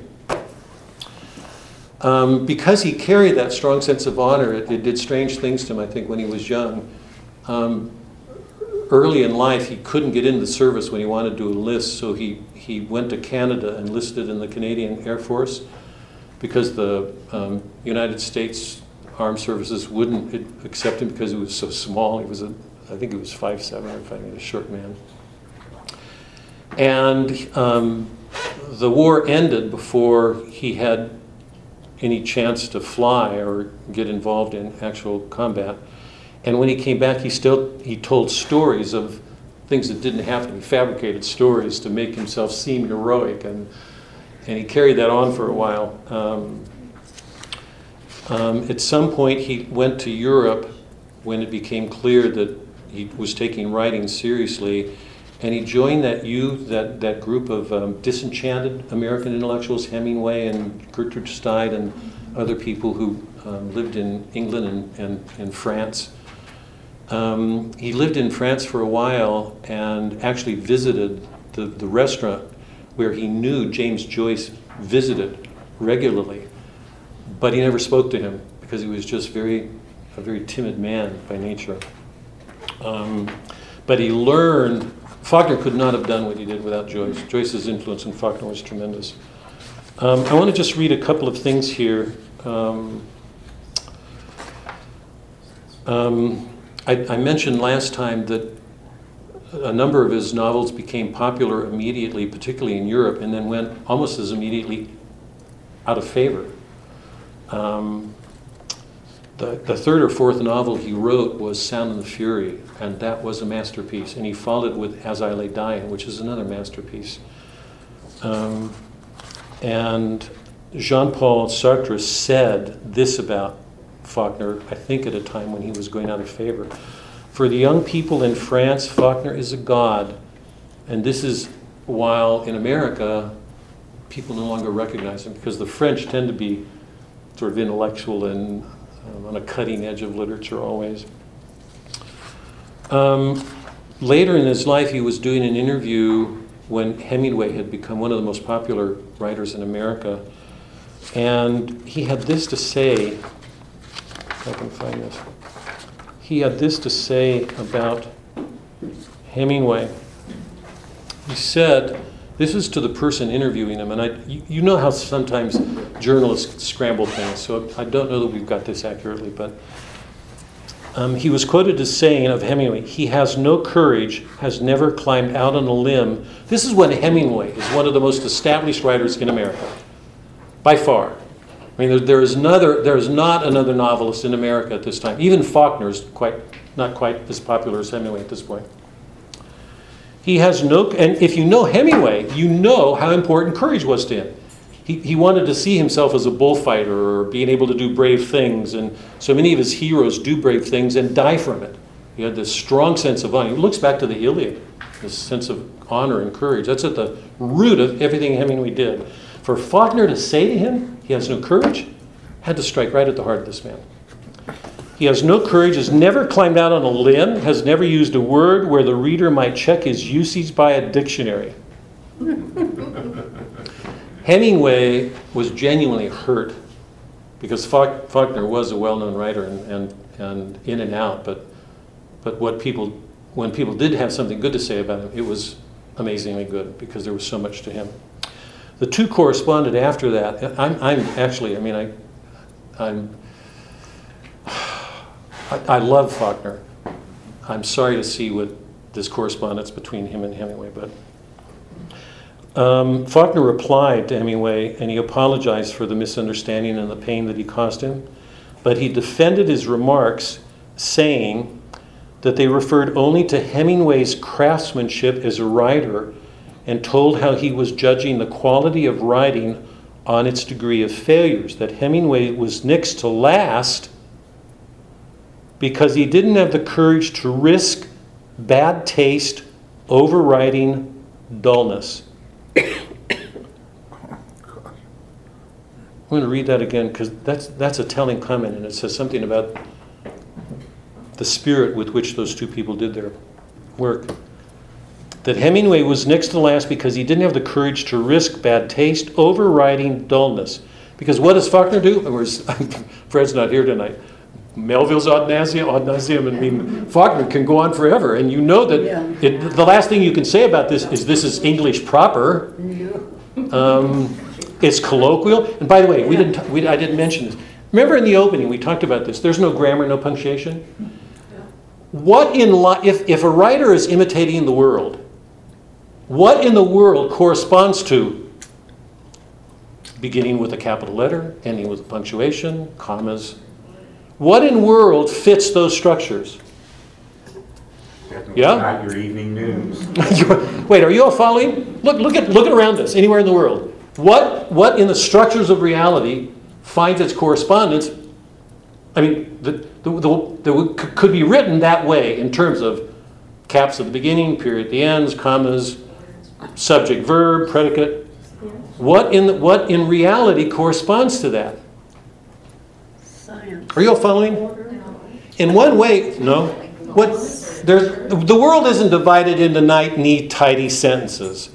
Um, because he carried that strong sense of honor, it, it, did strange things to him. I think when he was young. Um, early in life, he couldn't get into service when he wanted to enlist, so he he went to Canada and enlisted in the Canadian Air Force because the um, United States Armed Services wouldn't accept him because he was so small. He was a, I think he was five seven or five, a short man. And um, the war ended before he had any chance to fly or get involved in actual combat. And when he came back, he still he told stories of things that didn't happen. He fabricated stories to make himself seem heroic, and and he carried that on for a while. Um, um, at some point, he went to Europe when it became clear that he was taking writing seriously, and he joined that youth, that, that group of um, disenchanted American intellectuals, Hemingway and Gertrude Stein and other people who um, lived in England and, and, and France. Um, he lived in France for a while and actually visited the, the restaurant where he knew James Joyce visited regularly but he never spoke to him because he was just very a very timid man by nature. Um, but he learned. Faulkner could not have done what he did without Joyce. Joyce's influence on Faulkner was tremendous. Um, I want to just read a couple of things here. Um, um, I, I mentioned last time that a number of his novels became popular immediately, particularly in Europe, and then went almost as immediately out of favor. Um, the, the third or fourth novel he wrote was Sound and the Fury, and that was a masterpiece. And he followed it with As I Lay Dying, which is another masterpiece. Um, and Jean Paul Sartre said this about Faulkner, I think at a time when he was going out of favor. For the young people in France, Faulkner is a god. And this is while in America, people no longer recognize him because the French tend to be sort of intellectual and um, on a cutting edge of literature always. Um, later in his life, he was doing an interview when Hemingway had become one of the most popular writers in America. And he had this to say, if I can find this. He had this to say about Hemingway. He said, this is to the person interviewing him, and I, you, you know how sometimes journalists scramble things, so I don't know that we've got this accurately, but um, he was quoted as saying of Hemingway, he has no courage, has never climbed out on a limb. This is when Hemingway is one of the most established writers in America, by far. I mean, there, there is another, there is not another novelist in America at this time. Even Faulkner is quite, not quite as popular as Hemingway at this point. He has no, and if you know Hemingway, you know how important courage was to him. He, he wanted to see himself as a bullfighter or being able to do brave things, and so many of his heroes do brave things and die from it. He had this strong sense of honor. He looks back to the Iliad, this sense of honor and courage. That's at the root of everything Hemingway did. For Faulkner to say to him, he has no courage, had to strike right at the heart of this man. He has no courage, has never climbed out on a limb, has never used a word where the reader might check his usage by a dictionary. (laughs) Hemingway was genuinely hurt because Faulk- Faulkner was a well-known writer and, and, and in and out, but, but what people, when people did have something good to say about him, it was amazingly good because there was so much to him. The two corresponded after that. I'm, I'm actually, I mean, I, I'm, I, love Faulkner. I'm sorry to see what this correspondence between him and Hemingway, but um, Faulkner replied to Hemingway and he apologized for the misunderstanding and the pain that he caused him, but he defended his remarks, saying that they referred only to Hemingway's craftsmanship as a writer and told how he was judging the quality of writing on its degree of failures, that Hemingway was next to last because he didn't have the courage to risk bad taste overriding dullness. I'm going to read that again because that's, that's a telling comment and it says something about the spirit with which those two people did their work. That Hemingway was next to last because he didn't have the courage to risk bad taste overriding dullness. Because what does Faulkner do? (laughs) Fred's not here tonight. Melville's ad nauseam, ad nauseam, and I mean, Faulkner can go on forever. And you know that it, the last thing you can say about this is this is English proper. Um, it's colloquial. And by the way, we didn't, we, I didn't mention this. Remember in the opening, we talked about this. There's no grammar, no punctuation. What in li- if, if a writer is imitating the world, what in the world corresponds to beginning with a capital letter, ending with punctuation, commas? What in world fits those structures? Yeah? Not your evening news. (laughs) Wait, are you all following? Look, look at, look at around us, anywhere in the world. What, what in the structures of reality finds its correspondence? I mean, the, the, the, the, could be written that way in terms of caps at the beginning, period at the ends, commas, subject, verb, predicate. What in, the, what in reality corresponds to that? Are you all following? In one way, no. What there's, the world isn't divided into night, neat, tidy sentences.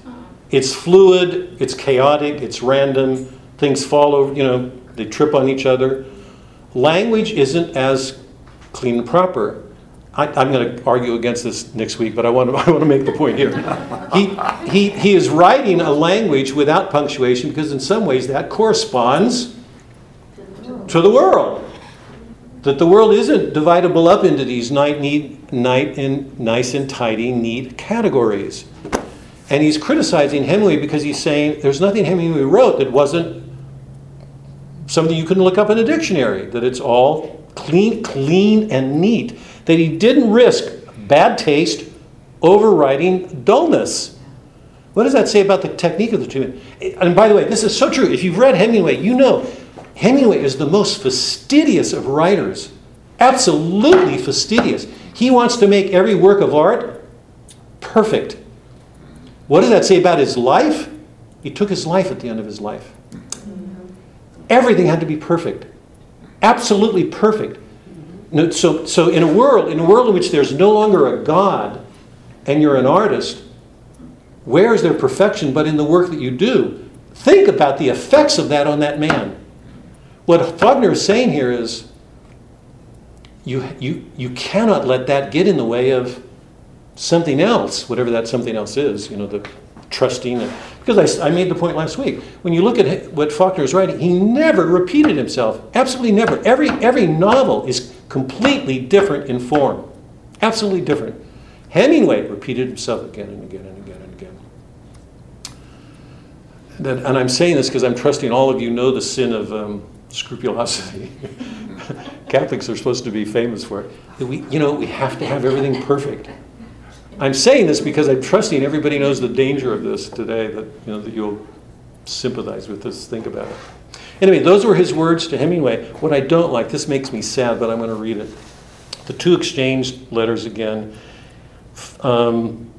It's fluid, it's chaotic, it's random. Things fall over, you know, they trip on each other. Language isn't as clean and proper. I, I'm going to argue against this next week, but I want to, (laughs) I want to make the point here. He, he, he is writing a language without punctuation because, in some ways, that corresponds to the world that the world isn't dividable up into these night, neat, night and nice and tidy, neat categories. And he's criticizing Hemingway because he's saying there's nothing Hemingway wrote that wasn't something you can look up in a dictionary, that it's all clean, clean and neat, that he didn't risk bad taste overriding dullness. What does that say about the technique of the men? And by the way, this is so true. If you've read Hemingway, you know Hemingway is the most fastidious of writers. Absolutely fastidious. He wants to make every work of art perfect. What does that say about his life? He took his life at the end of his life. Everything had to be perfect. Absolutely perfect. So, so in a world, in a world in which there's no longer a God and you're an artist, where is there perfection but in the work that you do? Think about the effects of that on that man. What Faulkner is saying here is you, you, you cannot let that get in the way of something else, whatever that something else is, you know, the trusting. And, because I, I made the point last week. When you look at what Faulkner is writing, he never repeated himself. Absolutely never. Every, every novel is completely different in form. Absolutely different. Hemingway repeated himself again and again and again and again. And I'm saying this because I'm trusting all of you know the sin of um, scrupulosity. Catholics are supposed to be famous for it. We, you know, we have to have everything perfect. I'm saying this because I'm trusting everybody knows the danger of this today. That you know that you'll sympathize with this. Think about it. Anyway, those were his words to Hemingway. What I don't like, this makes me sad, but I'm going to read it. The the two exchanged letters again. Um,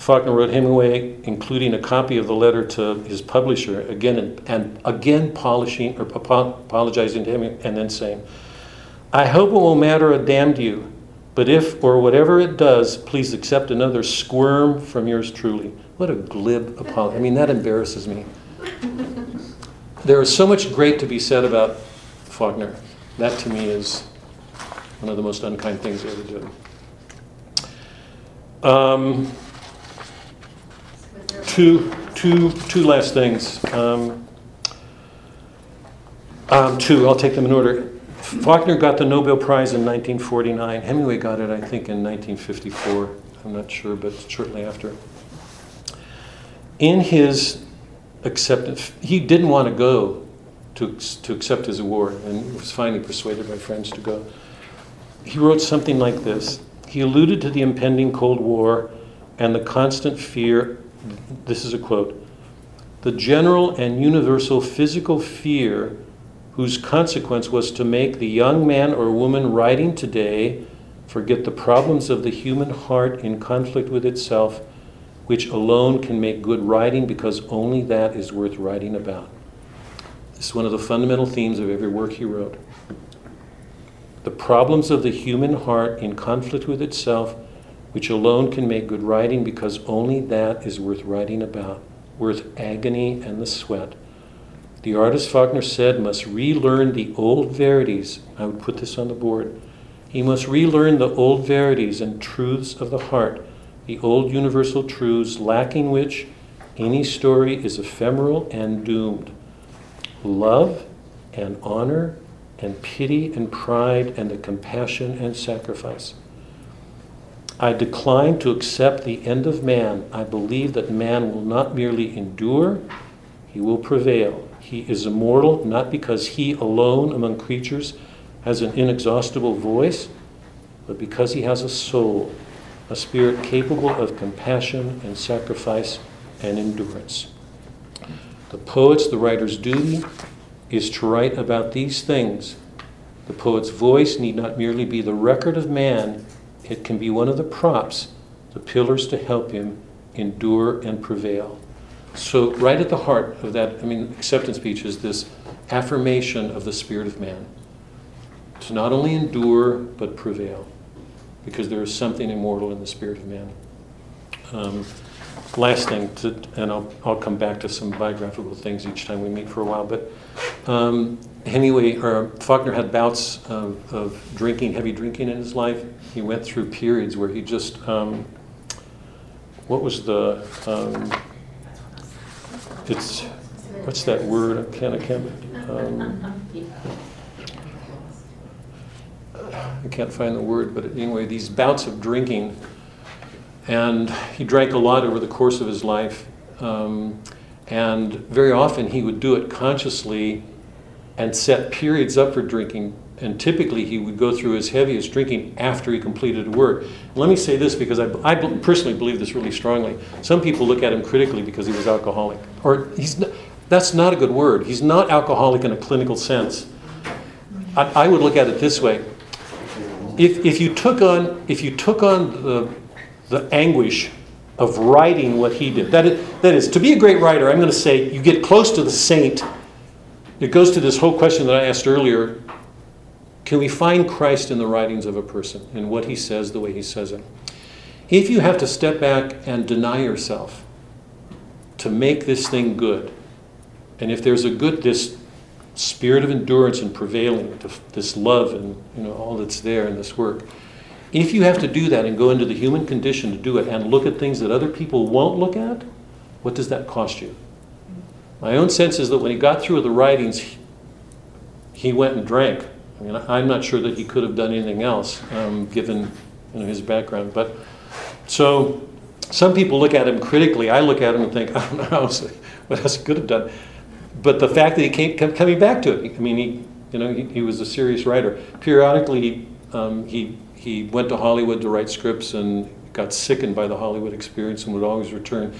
Faulkner wrote Hemingway, including a copy of the letter to his publisher, again and, and again polishing or apo- apologizing to him, and then saying, "I hope it won't matter a damn to you, but if or whatever it does, please accept another squirm from yours truly." What a glib apology! I mean, that embarrasses me. There is so much great to be said about Faulkner. That to me is one of the most unkind things he ever did. Um, two, two, two last things. Um, um, two, I'll take them in order. Faulkner got the Nobel Prize in 1949. Hemingway got it, I think, in 1954. I'm not sure, but shortly after. In his acceptance, he didn't want to go to, to accept his award and was finally persuaded by friends to go. He wrote something like this He alluded to the impending Cold War and the constant fear. This is a quote the general and universal physical fear whose consequence was to make the young man or woman writing today forget the problems of the human heart in conflict with itself, which alone can make good writing because only that is worth writing about. This is one of the fundamental themes of every work he wrote. The problems of the human heart in conflict with itself, which alone can make good writing because only that is worth writing about, worth agony and the sweat. The artist Faulkner said must relearn the old verities. I would put this on the board. He must relearn the old verities and truths of the heart, the old universal truths lacking which any story is ephemeral and doomed. Love and honor and pity and pride and the compassion and sacrifice. I decline to accept the end of man. I believe that man will not merely endure, he will prevail. He is immortal not because he alone among creatures has an inexhaustible voice, but because he has a soul, a spirit capable of compassion and sacrifice and endurance. The poet's, the writer's duty is to write about these things. The poet's voice need not merely be the record of man, it can be one of the props, the pillars to help him endure and prevail. So, right at the heart of that, I mean, acceptance speech is this affirmation of the spirit of man to not only endure but prevail, because there is something immortal in the spirit of man. Um, last thing, to, and I'll, I'll come back to some biographical things each time we meet for a while, but um, Hemingway or Faulkner had bouts of, of, drinking, heavy drinking in his life. He went through periods where he just, um, what was the, um, it's, what's that word? I can't, I can't, um, I can't find the word, but anyway, these bouts of drinking, and he drank a lot over the course of his life, um, and very often he would do it consciously and set periods up for drinking. And typically, he would go through his heaviest drinking after he completed work. Let me say this because I, I personally believe this really strongly. Some people look at him critically because he was alcoholic, or he's not, that's not a good word. He's not alcoholic in a clinical sense. I, I would look at it this way: if, if you took on if you took on the the anguish of writing what he did, that is, that is to be a great writer. I'm going to say you get close to the saint it goes to this whole question that I asked earlier can we find Christ in the writings of a person, in what he says, the way he says it? If you have to step back and deny yourself to make this thing good, and if there's a good, this spirit of endurance and prevailing, this love and you know all that's there in this work, if you have to do that and go into the human condition to do it and look at things that other people won't look at, what does that cost you? My own sense is that when he got through with the writings, he went and drank. I mean, I'm not sure that he could have done anything else, um, given you know, his background. But so some people look at him critically. I look at him and think, (laughs) I don't know what else he could have done. But the fact that he kept coming back to it, I mean, he, you know, he, he was a serious writer. Periodically, um, he he went to Hollywood to write scripts and got sickened by the Hollywood experience and would always return.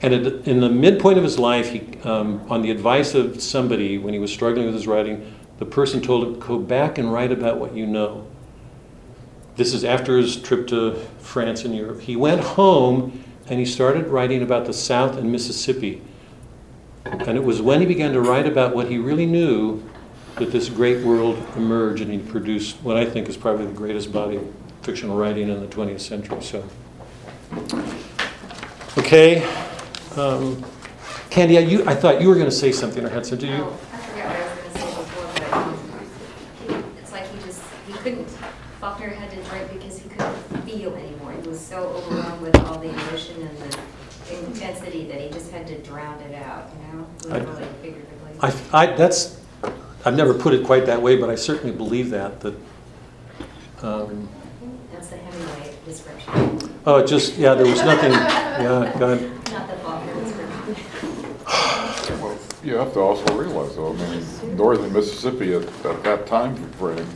And in the midpoint of his life, he, um, on the advice of somebody, when he was struggling with his writing, the person told him, Go back and write about what you know. this is after his trip to France and Europe. He went home and he started writing about the South and Mississippi. And it was when he began to write about what he really knew that this great world emerged and he produced what I think is probably the greatest body of fictional writing in the 20th century. So, okay. Um, Candy, I- you, I thought you were going to say something or had some, do you? Oh, I forgot what I was gonna say before, but, um, he- it's like he just, he couldn't, Faulkner had to drink because he couldn't feel anymore. He was so overwhelmed with all the emotion and the intensity that he just had to drown it out, you know, I- literally, figuratively. I, I, that's, I've never put it quite that way, but I certainly believe that, that, um, That's the Hemingway description, oh, it just, yeah, there was nothing, (laughs) yeah, God. not the Faulkner description. Well, You have to also realize though, I mean, northern Mississippi at, at that time frame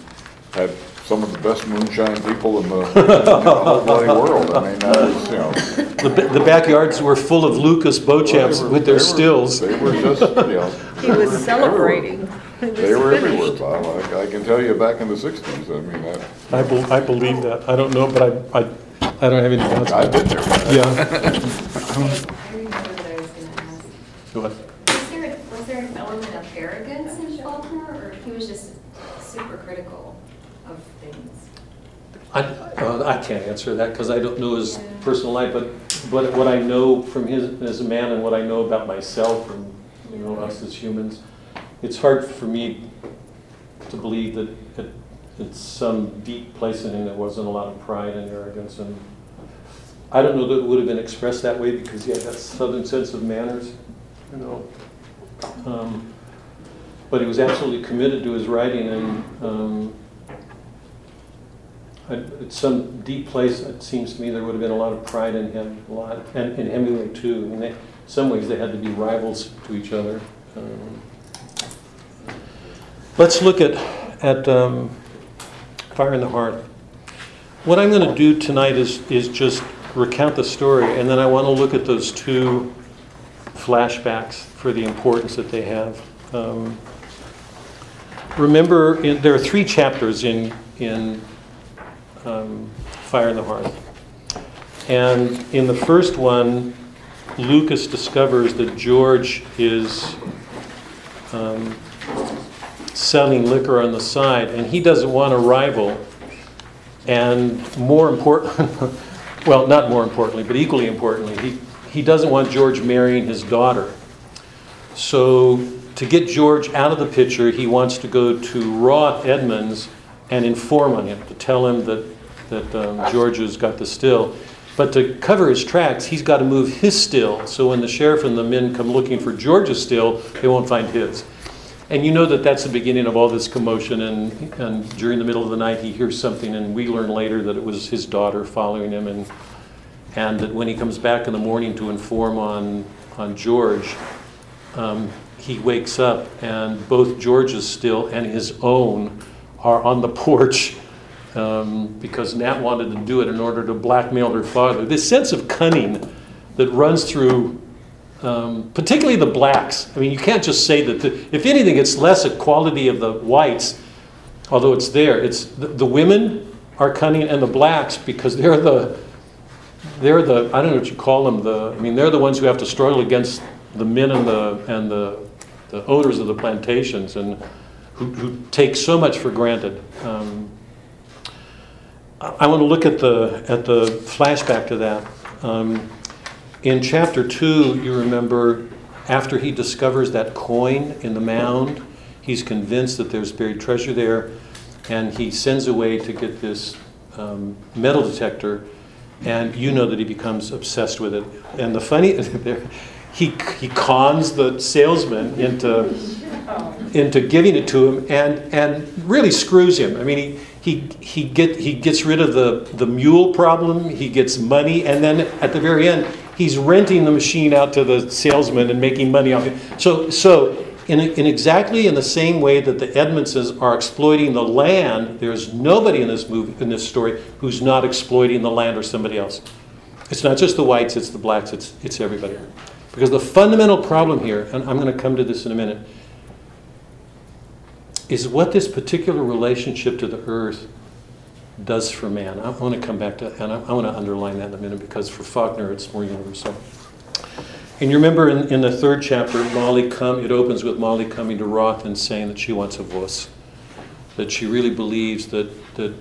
had some of the best moonshine people in the (laughs) the whole bloody world. I mean, that was, you know. The, ba- the backyards were full of Lucas Beauchamps they were- with their they were- stills. They were just, you know. (laughs) He they was were celebrating. everywhere. They were everywhere, Bob. I, I can tell you back in the sixties, I mean, that, I, bel I believe that. I don't know, but I, I, I don't have any doubts. I've about been there. Yeah. (laughs) I remember what I was gonna ask. What? Was there, was there an element of arrogance in Faulkner, or he was just super critical of things? I, uh, I can't answer that because I don't know his personal life, but, but what I know from his, as a man and what I know about myself and, you know, us as humans, it's hard for me to believe that at, at some deep place in him there wasn't a lot of pride and arrogance and I don't know that it would have been expressed that way because he had that southern sense of manners, you know. Um, But he was absolutely committed to his writing and, um, At some deep place, it seems to me there would have been a lot of pride in him, a lot, and in Hemingway too. I mean, they, in some ways, they had to be rivals to each other. Um, Let's look at, at um, Fire in the Hearth. What I'm going to do tonight is, is just recount the story, and then I want to look at those two flashbacks for the importance that they have. Um, remember, in, there are three chapters in, in um, Fire in the Hearth. And in the first one, Lucas discovers that George is um, selling liquor on the side, and he doesn't want a rival. And more important, (laughs) well, not more importantly, but equally importantly, he, he doesn't want George marrying his daughter. So, to get George out of the picture, he wants to go to Roth Edmonds and inform on him, to tell him that, that um, George has got the still. But to cover his tracks, he's got to move his still. So when the sheriff and the men come looking for George's still, they won't find his. And you know that that's the beginning of all this commotion. And, and during the middle of the night, he hears something, and we learn later that it was his daughter following him. And, and that when he comes back in the morning to inform on, on George, um, he wakes up, and both George's still and his own are on the (laughs) porch um, because Nat wanted to do it in order to blackmail her father. This sense of cunning that runs through, um, particularly the blacks. I mean, you can't just say that. The, if anything, it's less a quality of the whites, although it's there. It's the, the women are cunning, and the blacks because they're the they're the I don't know what you call them. The I mean, they're the ones who have to struggle against the men and the and the, the owners of the plantations and who, who take so much for granted. Um, I want to look at the at the flashback to that. Um, in chapter two, you remember after he discovers that coin in the mound, he's convinced that there's buried treasure there, and he sends away to get this um, metal detector. And you know that he becomes obsessed with it. And the funny, (laughs) he he cons the salesman into into giving it to him and, and really screws him. I mean, he, he, he, get, he gets rid of the, the mule problem, he gets money, and then at the very end, he's renting the machine out to the salesman and making money off it. So, so in, in exactly in the same way that the Edmondses are exploiting the land, there's nobody in this movie, in this story, who's not exploiting the land or somebody else. It's not just the whites, it's the blacks, it's, it's everybody. Because the fundamental problem here, and I'm going to come to this in a minute, is what this particular relationship to the earth does for man. I want to come back to, and I, I want to underline that in a minute because for Faulkner it's more universal. And you remember in, in the third chapter, Molly come, it opens with Molly coming to Roth and saying that she wants a voice, that she really believes that that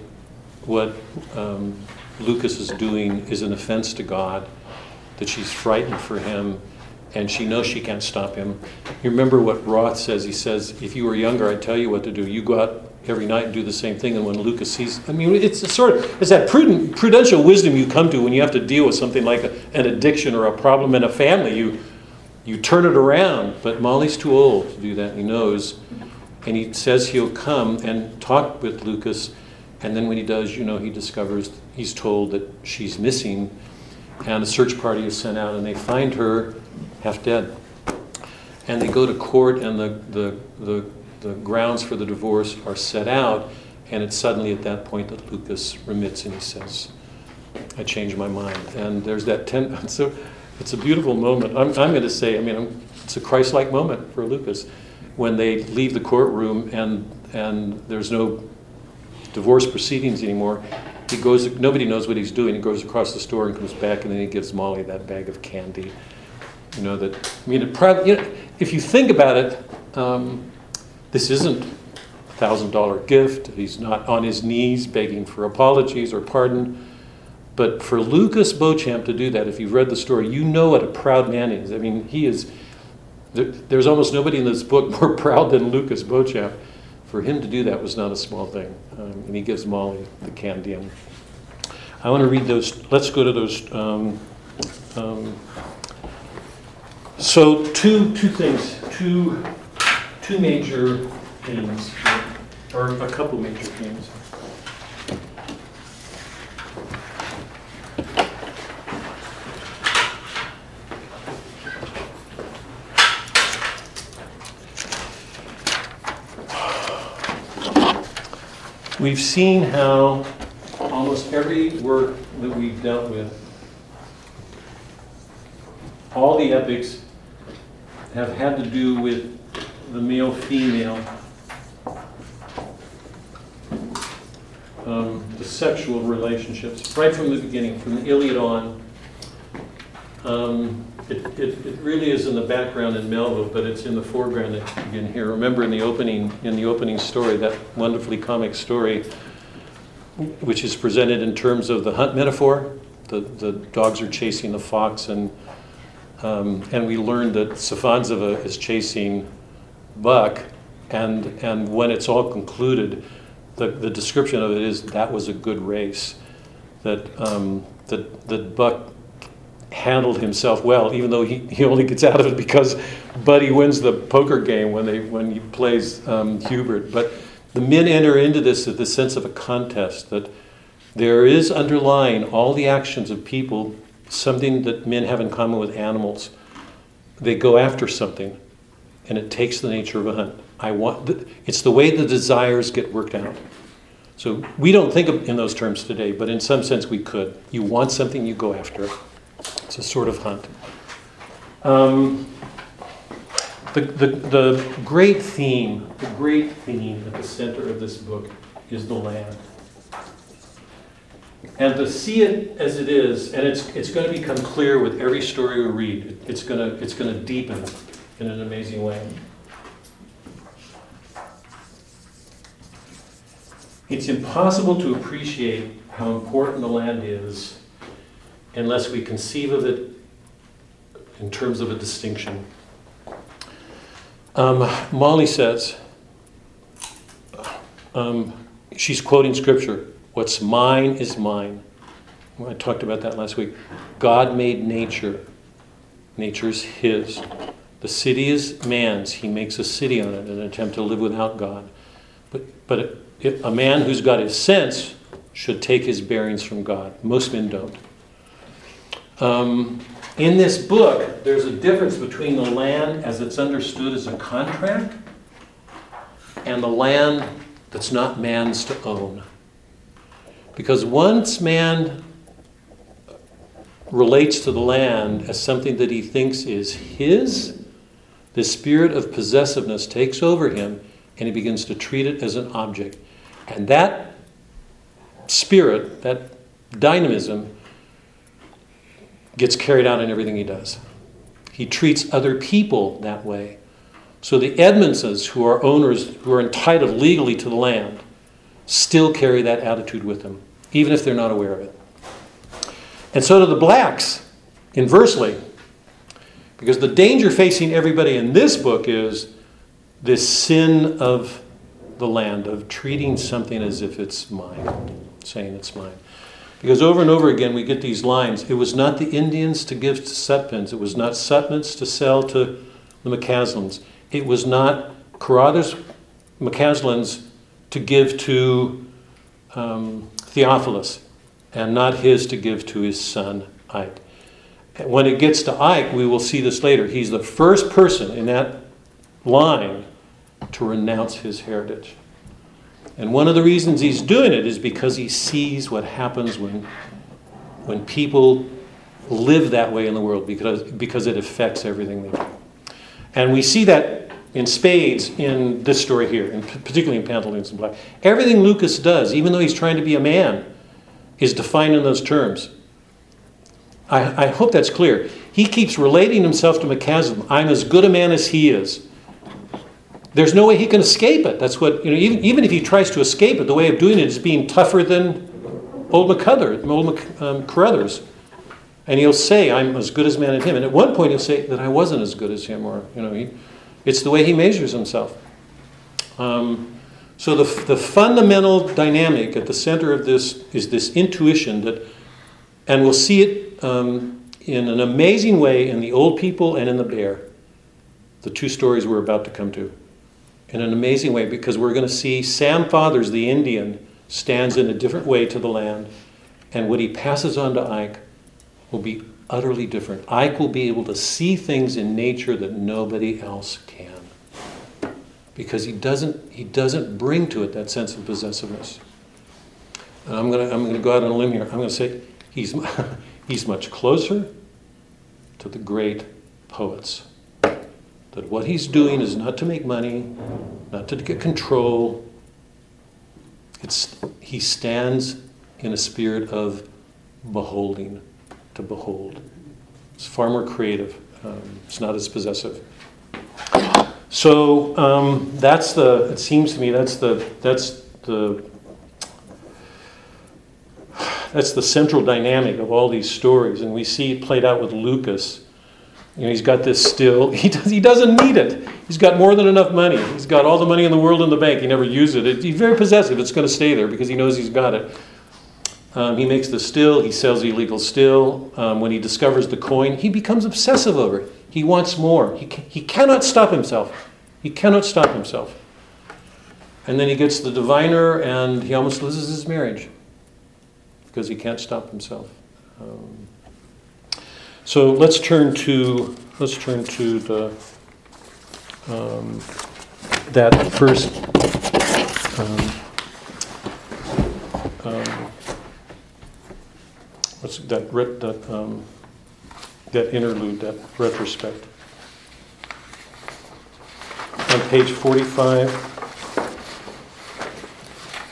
what um, Lucas is doing is an offense to God, that she's frightened for him, and she knows she can't stop him. You remember what Roth says? He says, "If you were younger, I'd tell you what to do. You go out every night and do the same thing." And when Lucas sees, I mean, it's sort of it's that prudent, prudential wisdom you come to when you have to deal with something like a, an addiction or a problem in a family. You you turn it around, but Molly's too old to do that. He knows, and he says he'll come and talk with Lucas. And then when he does, you know, he discovers he's told that she's missing, and a search party is sent out, and they find her half dead. And they go to court, and the, the, the, the grounds for the divorce are set out, and it's suddenly at that point that Lucas remits and he says, I changed my mind. And there's that ten, (laughs) so it's a beautiful moment. I'm, I'm going to say, I mean, I'm, it's a Christ like moment for Lucas when they leave the courtroom and, and there's no divorce proceedings anymore. He goes, nobody knows what he's doing. He goes across the store and comes back, and then he gives Molly that bag of candy. You know that. I mean, it you know, if you think about it, um, this isn't a thousand dollar gift. He's not on his knees begging for apologies or pardon. But for Lucas Beauchamp to do that, if you've read the story, you know what a proud man he is. I mean, he is. There, there's almost nobody in this book (laughs) more proud than Lucas Beauchamp for him to do that was not a small thing. Um, and he gives Molly the candy. And I want to read those. Let's go to those. Um, um, so two two things, two two major themes, or a couple major themes. We've seen how almost every work that we've dealt with, all the epics have had to do with the male female, um, the sexual relationships, right from the beginning, from the Iliad on. Um, it, it, it really is in the background in Melville, but it's in the foreground that you begin here. Remember in the opening, in the opening story, that wonderfully comic story, which is presented in terms of the hunt metaphor. The, the dogs are chasing the fox, and um, and we learned that Sophonsiba is chasing Buck, and and when it's all concluded, the, the description of it is that was a good race, that um, that that Buck handled himself well, even though he, he only gets out of it because Buddy wins the poker game when they when he plays um, Hubert. But the men enter into this with the sense of a contest that there is underlying all the actions of people something that men have in common with animals. They go after something, and it takes the nature of a hunt. I want. The, it's the way the desires get worked out. So we don't think of in those terms today, but in some sense we could. You want something, you go after it. It's a sort of hunt. Um, the, the, the great theme, the great theme at the center of this book is the land. And to see it as it is, and it's, it's going to become clear with every story we read, it's going to, it's going to deepen in an amazing way. It's impossible to appreciate how important the land is unless we conceive of it in terms of a distinction. Um, Molly says, um, she's quoting scripture what's mine is mine. I talked about that last week. God made nature, nature's His. The city is man's. He makes a city on it in an attempt to live without God. But, but a man who's got his sense should take his bearings from God. Most men don't. Um, in this book, there's a difference between the land as it's understood as a contract and the land that's not man's to own. Because once man relates to the land as something that he thinks is his, the spirit of possessiveness takes over him and he begins to treat it as an object. And that spirit, that dynamism, gets carried out in everything he does. He treats other people that way. So the Edmondses, who are owners, who are entitled legally to the land, still carry that attitude with them, even if they're not aware of it. And so do the blacks, inversely. Because the danger facing everybody in this book is this sin of the land, of treating something as if it's mine, saying it's mine. Because over and over again we get these lines. It was not the Indians to give to Sutpens. It was not Sutpens to sell to the McCaslins. It was not Carothers McCaslins to give to um, Theophilus, and not his to give to his son Ike. When it gets to Ike, we will see this later. He's the first person in that line to renounce his heritage. And one of the reasons he's doing it is because he sees what happens when, when people live that way in the world because, because it affects everything they do. And we see that in spades in this story here, and particularly in Pantaloons and Black. Everything Lucas does, even though he's trying to be a man, is defined in those terms. I, I hope that's clear. He keeps relating himself to McCaslin. I'm as good a man as he is. There's no way he can escape it. That's what, you know, even, even if he tries to escape it, the way of doing it is being tougher than old McCuthers, old Mc, um, Carothers. And he'll say, I'm as good as man as him. And at one point he'll say that I wasn't as good as him, or, you know, he, it's the way he measures himself. Um, so the, the fundamental dynamic at the center of this is this intuition that, and we'll see it um, in an amazing way in the old people and in the bear, the two stories we're about to come to in an amazing way because we're going to see Sam Fathers, the Indian, stands in a different way to the land, and what he passes on to Ike will be utterly different. Ike will be able to see things in nature that nobody else can because he doesn't, he doesn't bring to it that sense of possessiveness. And I'm going to, I'm to go out on a limb here. I'm going to say he's, (laughs) he's much closer to the great poets that what he's doing is not to make money, not to get control. It's, he stands in a spirit of beholding, to behold. It's far more creative. Um, it's not as possessive. So um, that's the. It seems to me that's the that's the that's the central dynamic of all these stories, and we see it played out with Lucas you know, he's got this still. (laughs) He, does, he doesn't need it. He's got more than enough money. He's got all the money in the world in the bank. He never uses it. it he's very possessive. It's going to stay there because he knows he's got it. Um, he makes the still. He sells illegal still. Um, when he discovers the coin, he becomes obsessive over it. He wants more. He, he cannot stop himself. He cannot stop himself. And then he gets the diviner and he almost loses his marriage because he can't stop himself. Um, so let's turn to let's turn to the um, that first um, um, what's that that um, that interlude that retrospect on page 45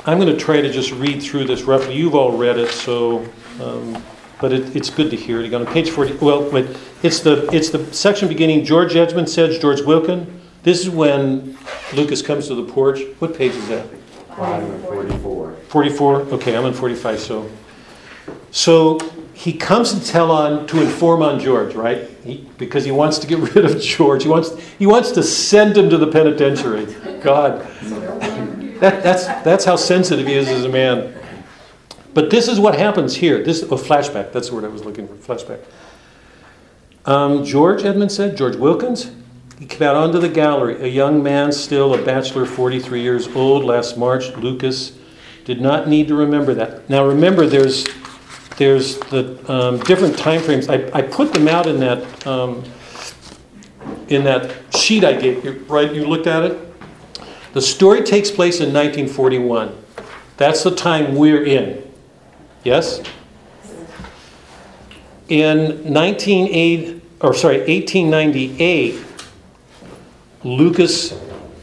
i'm going to try to just read through this roughly you've all read it so um, but it, it's good to hear it again. On page 40, well, wait, it's the, it's the section beginning George Edmund says, George Wilkin. This is when Lucas comes to the porch. What page is that? 44. 44? Okay, I'm on 45, so. So he comes to tell on, to inform on George, right? He, because he wants to get (laughs) rid of George. He wants, he wants to send him to the penitentiary. God. That, that's, that's how sensitive he is as a man. But this is what happens here. This a oh, flashback. That's the word I was looking for. Flashback. Um, George Edmund said, George Wilkins. He came out onto the gallery, a young man, still a bachelor, 43 years old. Last March, Lucas did not need to remember that. Now remember, there's there's the um, different time frames. I, I put them out in that um, in that sheet I gave you. Right, you looked at it. The story takes place in 1941. That's the time we're in. Yes? In 1980, or sorry, 1898, Lucas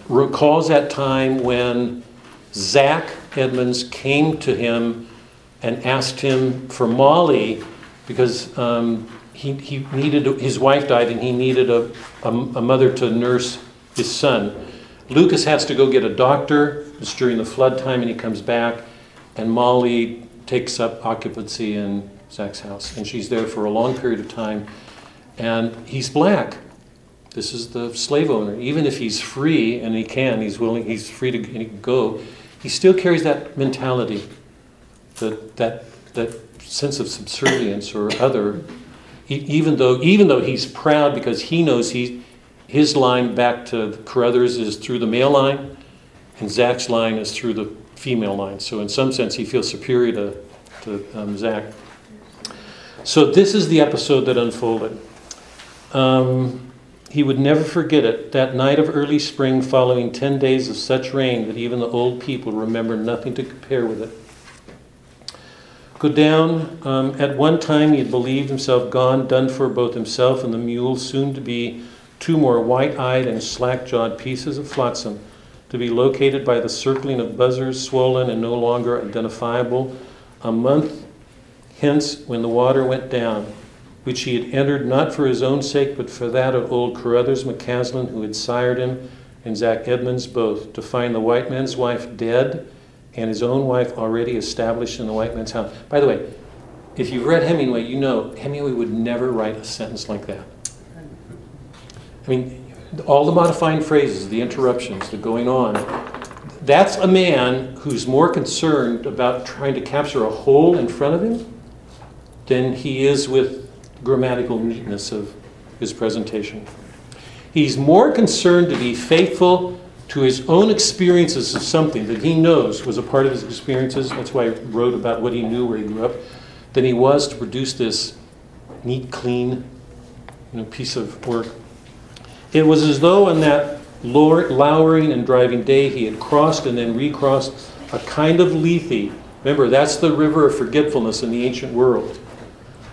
recalls that time when Zack Edmonds came to him and asked him for Molly because um, he, he needed, his wife died and he needed a, a, a mother to nurse his son. Lucas has to go get a doctor. It's during the flood time and he comes back. And Molly takes up occupancy in Zack's house. And she's there for a long period of time. And he's black. This is the slave owner. Even if he's free and he can, he's willing, he's free to go, he still carries that mentality, that, that, that sense of subservience or other. Even though, even though he's proud because he knows he, his line back to Carothers is through the male line, and Zack's line is through the female line. So in some sense, he feels superior to, to um, Zack. So this is the episode that unfolded. Um, he would never forget it. That night of early spring, following ten days of such rain that even the old people remember nothing to compare with it. Go down. Um, at one time, he had believed himself gone, done for both himself and the mule, soon to be two more white eyed and slack jawed pieces of flotsam, to be located by the circling of buzzers, swollen and no longer identifiable, a month hence when the water went down, which he had entered not for his own sake, but for that of old Carothers McCaslin, who had sired him, and Zack Edmonds both, to find the white man's wife dead and his own wife already established in the white man's house. By the way, if you've read Hemingway, you know Hemingway would never write a sentence like that. I mean, all the modifying phrases, the interruptions, the going on, that's a man who's more concerned about trying to capture a whole in front of him than he is with grammatical neatness of his presentation. He's more concerned to be faithful to his own experiences of something that he knows was a part of his experiences. That's why he wrote about what he knew where he grew up, than he was to produce this neat, clean you know, piece of work. It was as though on that lowering and driving day he had crossed and then recrossed a kind of Lethe. Remember, that's the river of forgetfulness in the ancient world.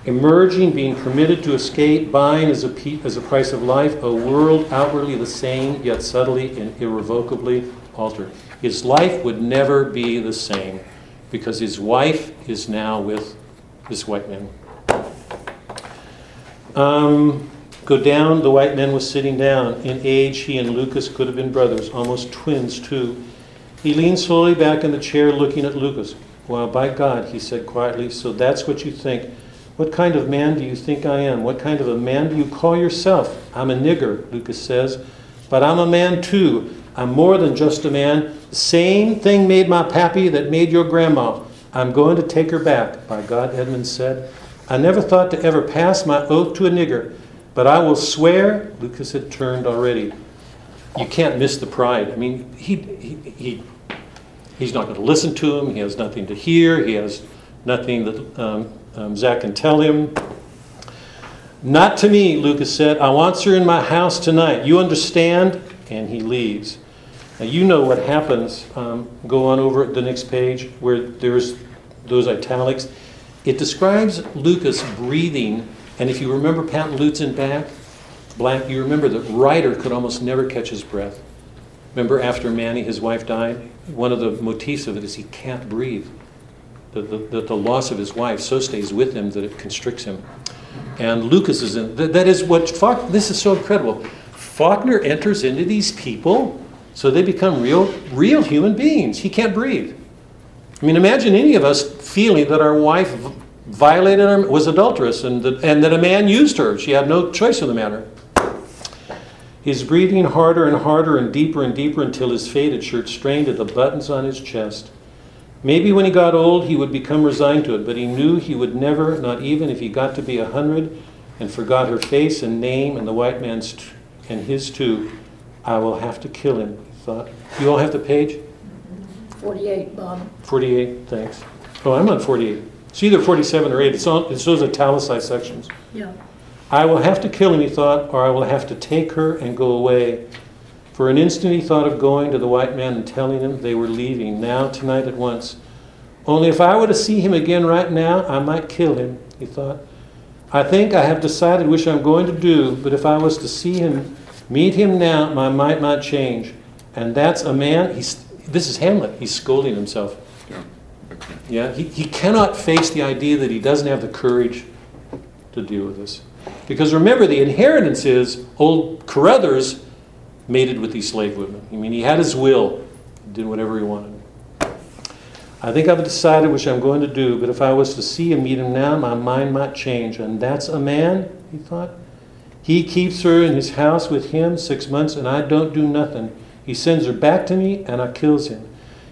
Emerging, being permitted to escape, buying as a, pe- as a price of life, a world outwardly the same, yet subtly and irrevocably altered. His life would never be the same because his wife is now with this white man. Um, go down, the white man was sitting down. In age, he and Lucas could have been brothers, almost twins, too. He leaned slowly back in the chair, looking at Lucas. Well, by God, he said quietly, so that's what you think. What kind of man do you think I am? What kind of a man do you call yourself? I'm a nigger, Lucas says. But I'm a man too. I'm more than just a man. Same thing made my pappy that made your grandma. I'm going to take her back, by God, Edmund said. I never thought to ever pass my oath to a nigger, but I will swear, Lucas had turned already. You can't miss the pride. I mean, he, he, he he's not going to listen to him. He has nothing to hear. He has nothing that um, um, Zack can tell him. Not to me, Lucas said. I want her in my house tonight. You understand? And he leaves. Now, you know what happens. Um, go on over to the next page where there's those italics. It describes Lucas breathing, and if you remember Pat Lutzen back, Black, you remember that Rider could almost never catch his breath. Remember after Mannie, his wife, died? One of the motifs of it is he can't breathe. That the, the, loss of his wife so stays with him that it constricts him. And Lucas is in, that, that is what, Faulk, this is so incredible. Faulkner enters into these people so they become real, real human beings. He can't breathe. I mean, imagine any of us feeling that our wife violated our, was adulterous and that, and that a man used her. She had no choice in the matter. He's breathing harder and harder and deeper and deeper until his faded shirt strained at the buttons on his chest. Maybe when he got old, he would become resigned to it, but he knew he would never, not even if he got to be a hundred and forgot her face and name and the white man's t- and his too. I will have to kill him, he thought. You all have the page? 48, Bob. 48, thanks. Oh, I'm on 48. It's either 47 or 8. It's, all, it's those italicized sections. Yeah. I will have to kill him, he thought, or I will have to take her and go away. For an instant he thought of going to the white man and telling him they were leaving, now, tonight, at once. Only if I were to see him again right now, I might kill him, he thought. I think I have decided which I'm going to do, but if I was to see him, meet him now, my might might change. And that's a man, he's, this is Hamlet, he's scolding himself. Yeah. Yeah, he, he cannot face the idea that he doesn't have the courage to deal with this. Because remember, the inheritance is old Carothers mated with these slave women. I mean, he had his will, did whatever he wanted. I think I've decided which I'm going to do, but if I was to see and meet him now, my mind might change. And that's a man, he thought. He keeps her in his house with him six months, and I don't do nothing. He sends her back to me, and I kills him.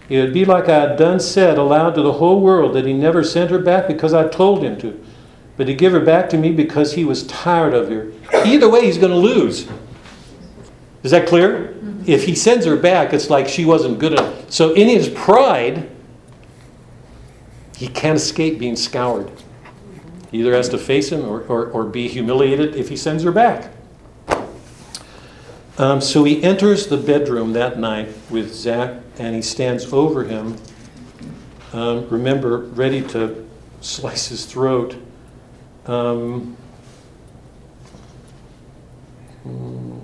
It would be like I had done said aloud to the whole world that he never sent her back because I told him to. But he give her back to me because he was tired of her. Either way, he's going to lose. Is that clear? If he sends her back, it's like she wasn't good enough. So in his pride, he can't escape being scoured. He either has to face him or, or, or be humiliated if he sends her back. Um, so he enters the bedroom that night with Zack and he stands over him, um, remember, ready to slice his throat. Um, hmm.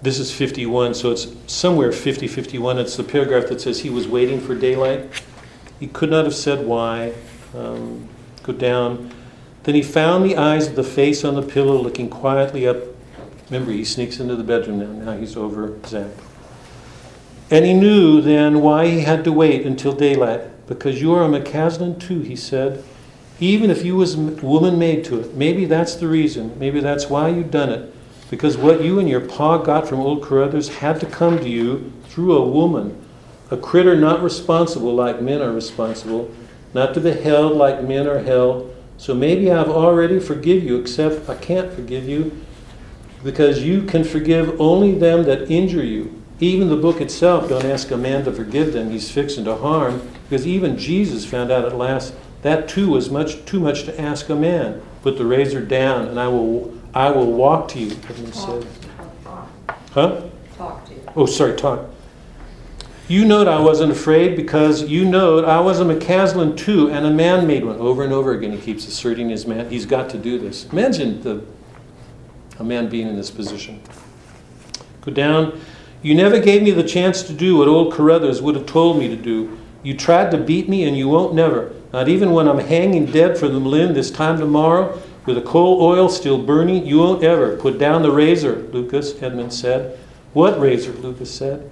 This is 51, so it's somewhere 50 51. It's the paragraph that says he was waiting for daylight. He could not have said why. Um, go down. Then he found the eyes of the face on the pillow looking quietly up. Remember, he sneaks into the bedroom now. Now he's over Zack. And he knew then why he had to wait until daylight. Because you are a McCaslin too, he said. Even if you was woman made to it. Maybe that's the reason. Maybe that's why you done it. Because what you and your pa got from old Carothers had to come to you through a woman. A critter not responsible like men are responsible. Not to be held like men are held. So maybe I've already forgive you, except I can't forgive you. Because you can forgive only them that injure you. Even the book itself, don't ask a man to forgive them, he's fixing to harm, because even Jesus found out at last that too was much too much to ask a man. Put the razor down, and I will I will walk to you. Edmund said. Huh? Talk to you. Oh, sorry, talk. You knowed I wasn't afraid because you knowed I was a McCaslin too, and a man made one. Over and over again, he keeps asserting his man. He's got to do this. Imagine the a man being in this position. Go down. You never gave me the chance to do what old Carothers would have told me to do. You tried to beat me, and you won't never. Not even when I'm hanging dead for the Lynn this time tomorrow, with the coal oil still burning, you won't ever. Put down the razor, Lucas, Edmund said. What razor? Lucas said.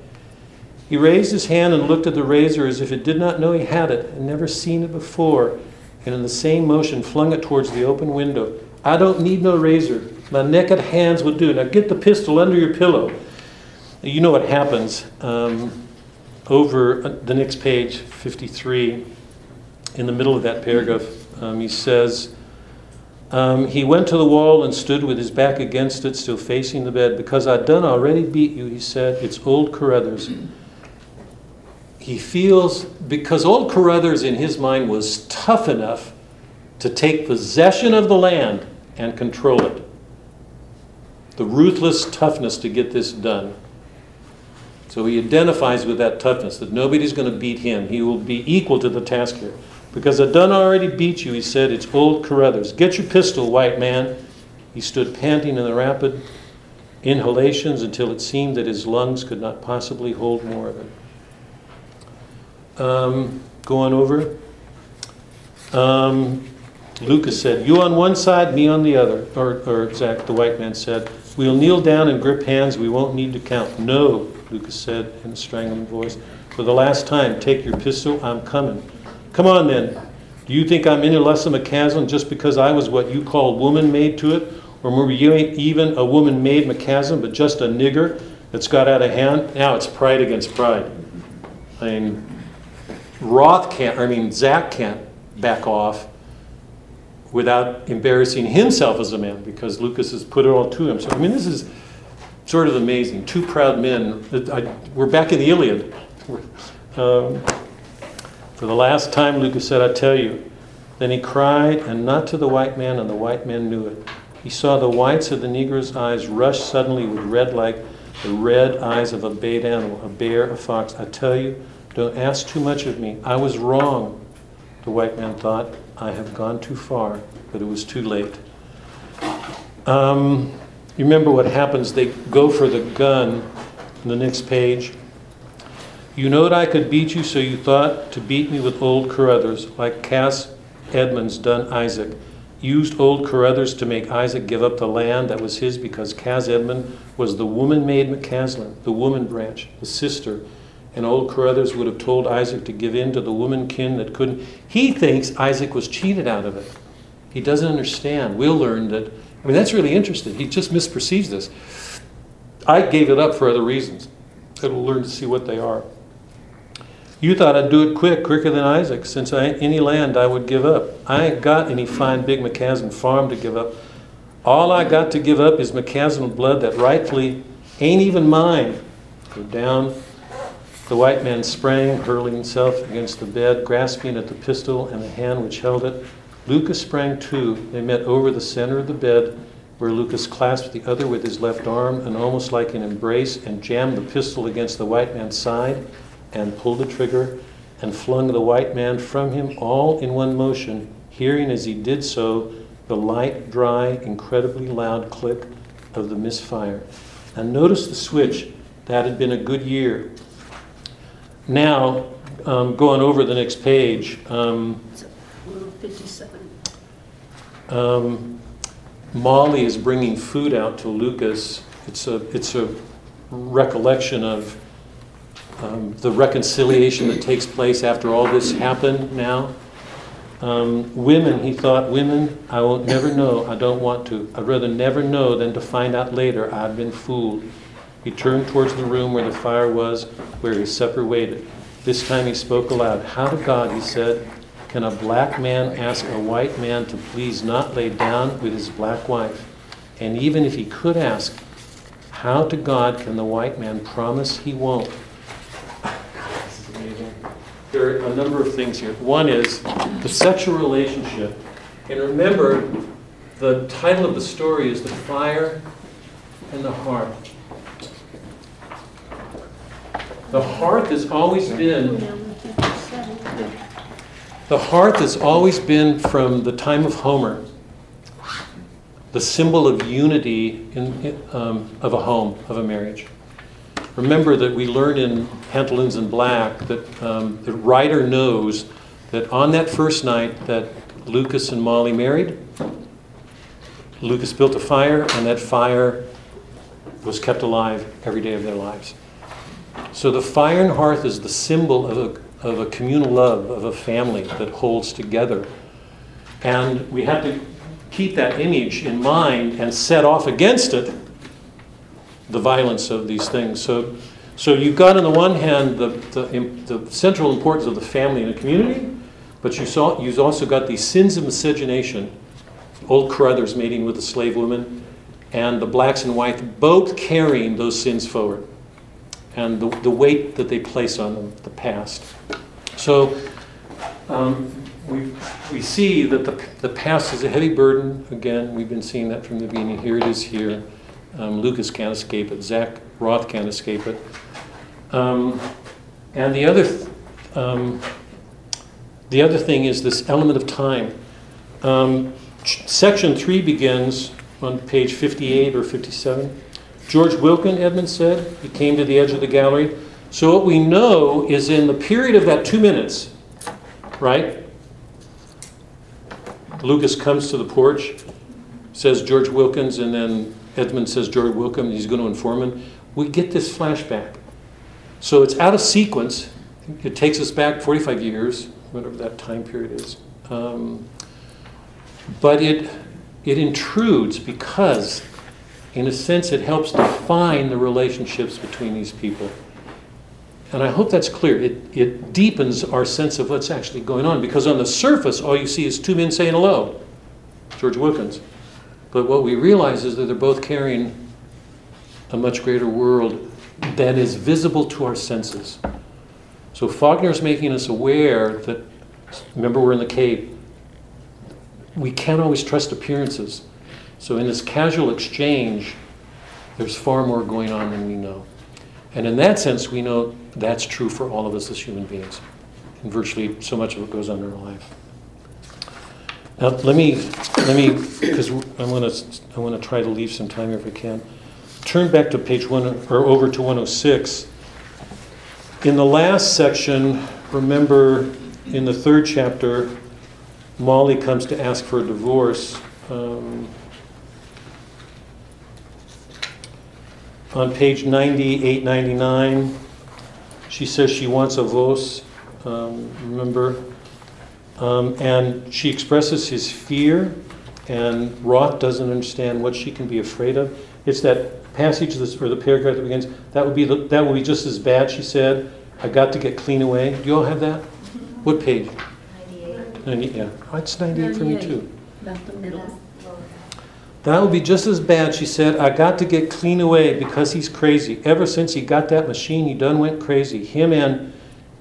He raised his hand and looked at the razor as if it did not know he had it and never seen it before, and in the same motion flung it towards the open window. I don't need no razor. My naked hands will do. Now get the pistol under your pillow. You know what happens. Um, over the next page, 53, in the middle of that paragraph, um, he says, um, He went to the wall and stood with his back against it, still facing the bed. Because I'd done already beat you, he said, it's old Carothers. He feels, because old Carothers in his mind was tough enough to take possession of the land and control it. The ruthless toughness to get this done. So he identifies with that toughness, that nobody's going to beat him. He will be equal to the task here. Because I done already beat you, he said, it's old Carothers. Get your pistol, white man. He stood panting in the rapid inhalations until it seemed that his lungs could not possibly hold more of it. Um, go on over. Um, Lucas said, You on one side, me on the other. Or, or Zack, the white man said, We'll kneel down and grip hands. We won't need to count. No, Lucas said in a strangling voice. For the last time, take your pistol. I'm coming. Come on then. Do you think I'm any less of a McCaslin just because I was what you call woman made to it? Or maybe you even a woman made McCaslin, but just a nigger that's got out of hand? Now it's pride against pride. I mean, Roth can't, I mean, Zack can't back off without embarrassing himself as a man because Lucas has put it all to him. So, I mean, this is sort of amazing. Two proud men. I, we're back in the Iliad. (laughs) Um, for the last time, Lucas said, I tell you. Then he cried, and not to the white man, and the white man knew it. He saw the whites of the Negro's eyes rush suddenly with red like the red eyes of a bayed animal, a bear, a fox. I tell you, don't ask too much of me. I was wrong, the white man thought. I have gone too far, but it was too late. Um, you remember what happens? They go for the gun, on the next page. You knowed I could beat you, so you thought to beat me with old Carothers, like Cass Edmonds done Isaac. Used old Carothers to make Isaac give up the land that was his because Cass Edmund was the woman made McCaslin, the woman branch, the sister. And old Carothers would have told Isaac to give in to the woman kin that couldn't. He thinks Isaac was cheated out of it. He doesn't understand. We'll learn that. I mean, that's really interesting. He just misperceives this. I gave it up for other reasons. And we'll learn to see what they are. You thought I'd do it quick, quicker than Isaac, since I, ain't any land I would give up. I ain't got any fine big McCaslin farm to give up. All I got to give up is McCaslin blood that rightfully ain't even mine. Go down. The white man sprang, hurling himself against the bed, grasping at the pistol and the hand which held it. Lucas sprang too. They met over the center of the bed, where Lucas clasped the other with his left arm, and almost like an embrace, and jammed the pistol against the white man's side and pulled the trigger and flung the white man from him all in one motion, hearing as he did so the light, dry, incredibly loud click of the misfire. And notice the switch. That had been a good year. Now, um, going over the next page, um, Rule 57. um, Molly is bringing food out to Lucas. It's a, it's a recollection of um, the reconciliation that takes place after all this happened now. Um, women, he thought, women, I will never know. I don't want to. I'd rather never know than to find out later I've been fooled. He turned towards the room where the fire was, where his supper waited. This time he spoke aloud. How to God, he said, can a black man ask a white man to please not lay down with his black wife? And even if he could ask, how to God can the white man promise he won't? There are a number of things here. One is the sexual relationship. And remember, the title of the story is The Fire and the Hearth. The hearth has always been the hearth has always been from the time of Homer the symbol of unity in, um, of a home, of a marriage. Remember that we learn in Pantaloons and Black that um, the writer knows that on that first night that Lucas and Molly married, Lucas built a fire, and that fire was kept alive every day of their lives. So the fire and hearth is the symbol of a, of a communal love, of a family that holds together. And we have to keep that image in mind and set off against it the violence of these things. So, so you've got on the one hand the, the, the central importance of the family and the community, but you saw, you've also got these sins of miscegenation, old Carothers mating with a slave woman, and the blacks and whites both carrying those sins forward, and the, the weight that they place on them, the past. So um, we, we see that the, the past is a heavy burden. Again, we've been seeing that from the beginning. Here it is here. Um, Lucas can't escape it. Zack Roth can't escape it. Um, and the other, th- um, the other thing is this element of time. Um, ch- section three begins on page 58 or 57. George Wilkin, Edmund said, he came to the edge of the gallery. So what we know is in the period of that two minutes, right? Lucas comes to the porch, says George Wilkins, and then Edmund says George Wilkins, he's going to inform him. We get this flashback. So it's out of sequence. It takes us back 45 years, whatever that time period is. Um, but it, it intrudes because, in a sense, it helps define the relationships between these people. And I hope that's clear. It, it deepens our sense of what's actually going on because on the surface, all you see is two men saying hello, George Wilkins. But what we realize is that they're both carrying a much greater world that is visible to our senses. So Faulkner is making us aware that, remember, we're in the cave. We can't always trust appearances. So in this casual exchange, there's far more going on than we know. And in that sense, we know that's true for all of us as human beings. And virtually so much of it goes on in our life. Now, let me, let me, because I want to, I want to try to leave some time if I can. Turn back to page one, or over to 106. In the last section, remember in the third chapter, Molly comes to ask for a divorce. Um, on page 98, 99, she says she wants a vos, um, remember? Um, and she expresses his fear, and Roth doesn't understand what she can be afraid of. It's that passage that's, or the paragraph that begins, that would be the, that would be just as bad, she said. I got to get clean away. Do you all have that? What page? Ninety-eight. 90, yeah. Oh, it's 98 for me too. About the middle. That would be just as bad, she said. I got to get clean away because he's crazy. Ever since he got that machine, he done went crazy. Him and,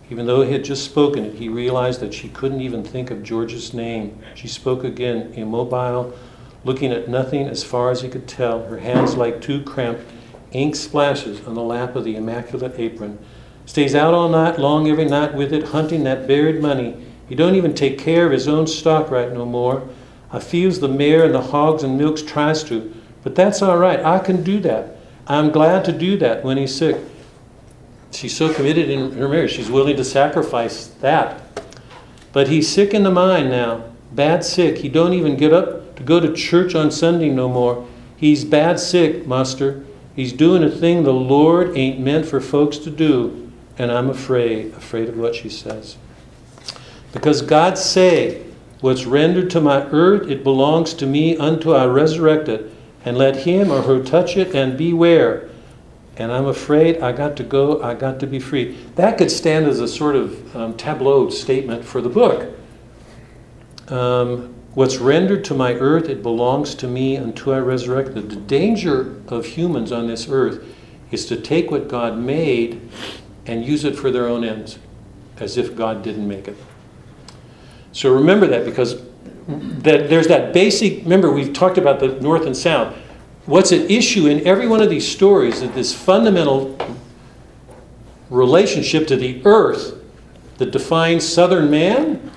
even though he had just spoken it, he realized that she couldn't even think of George's name. She spoke again, immobile, looking at nothing as far as he could tell, her hands like two cramped ink splashes on the lap of the immaculate apron. Stays out all night long every night with it, hunting that buried money. He don't even take care of his own stock right no more. I feels the mare and the hogs and milks tries to, but that's all right. I can do that. I'm glad to do that when he's sick. She's so committed in her marriage, she's willing to sacrifice that. But he's sick in the mind now, bad sick. He don't even get up to go to church on Sunday no more. He's bad sick, master. He's doing a thing the Lord ain't meant for folks to do, and I'm afraid, afraid of what she says. Because God say, What's rendered to my earth, it belongs to me unto I resurrect it, and let him or her touch it and beware. And I'm afraid I got to go, I got to be free. That could stand as a sort of um, tableau statement for the book. Um, What's rendered to my earth, it belongs to me until I resurrect. The danger of humans on this earth is to take what God made and use it for their own ends, as if God didn't make it. So remember that because that there's that basic. Remember, we've talked about the north and south. What's at issue in every one of these stories is this fundamental relationship to the earth that defines southern man,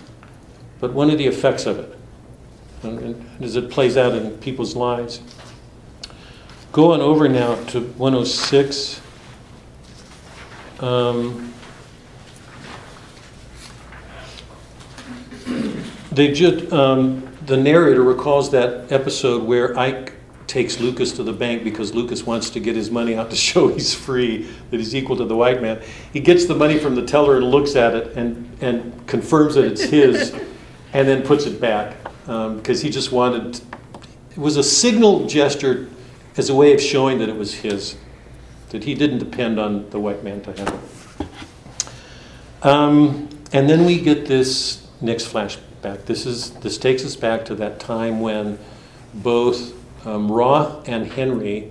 but one of the effects of it, and, as it plays out in people's lives. Going over now to 106. Um, They just, um, the narrator recalls that episode where Ike takes Lucas to the bank because Lucas wants to get his money out to show he's free, that he's equal to the white man. He gets the money from the teller and looks at it and, and confirms that it's his (laughs) and then puts it back because he just wanted, it was a signal gesture as a way of showing that it was his, that he didn't depend on the white man to have it. Um, and then we get this next flashback. This is this takes us back to that time when both um, Roth and Henry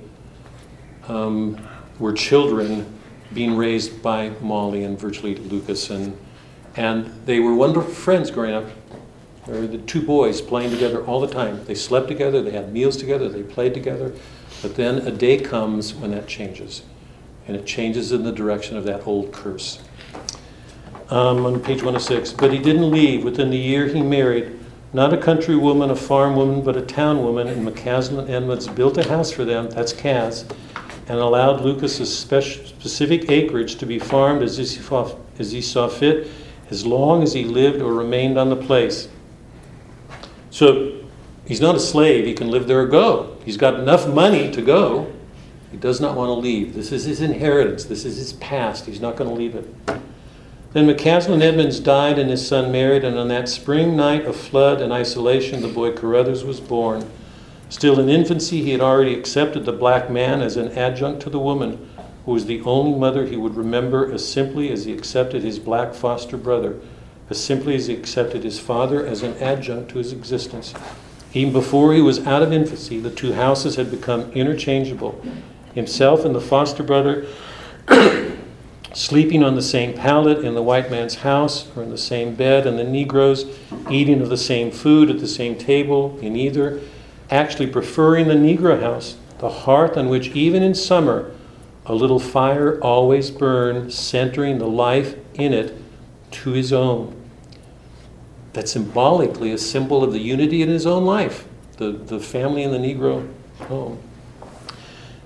um, were children being raised by Molly and virtually Lucas, and and they were wonderful friends growing up. They were the two boys playing together all the time. They slept together, they had meals together, they played together. But then a day comes when that changes, and it changes in the direction of that old curse um, on page 106. But he didn't leave. Within the year he married, not a country woman, a farm woman, but a town woman, and McCaslin Edmonds built a house for them, that's Cass, and allowed Lucas's spec- specific acreage to be farmed as he, saw, as he saw fit, as long as he lived or remained on the place. So he's not a slave, he can live there or go. He's got enough money to go. He does not want to leave. This is his inheritance, this is his past. He's not going to leave it. Then McCaslin Edmonds died and his son married, and on that spring night of flood and isolation, the boy Carothers was born. Still in infancy, he had already accepted the black man as an adjunct to the woman, who was the only mother he would remember as simply as he accepted his black foster brother, as simply as he accepted his father as an adjunct to his existence. Even before he was out of infancy, the two houses had become interchangeable. Himself and the foster brother sleeping on the same pallet in the white man's house or in the same bed, and the Negroes eating of the same food at the same table in either, actually preferring the Negro house, the hearth on which, even in summer, a little fire always burned, centering the life in it to his own. That's symbolically a symbol of the unity in his own life, the, the family in the Negro home.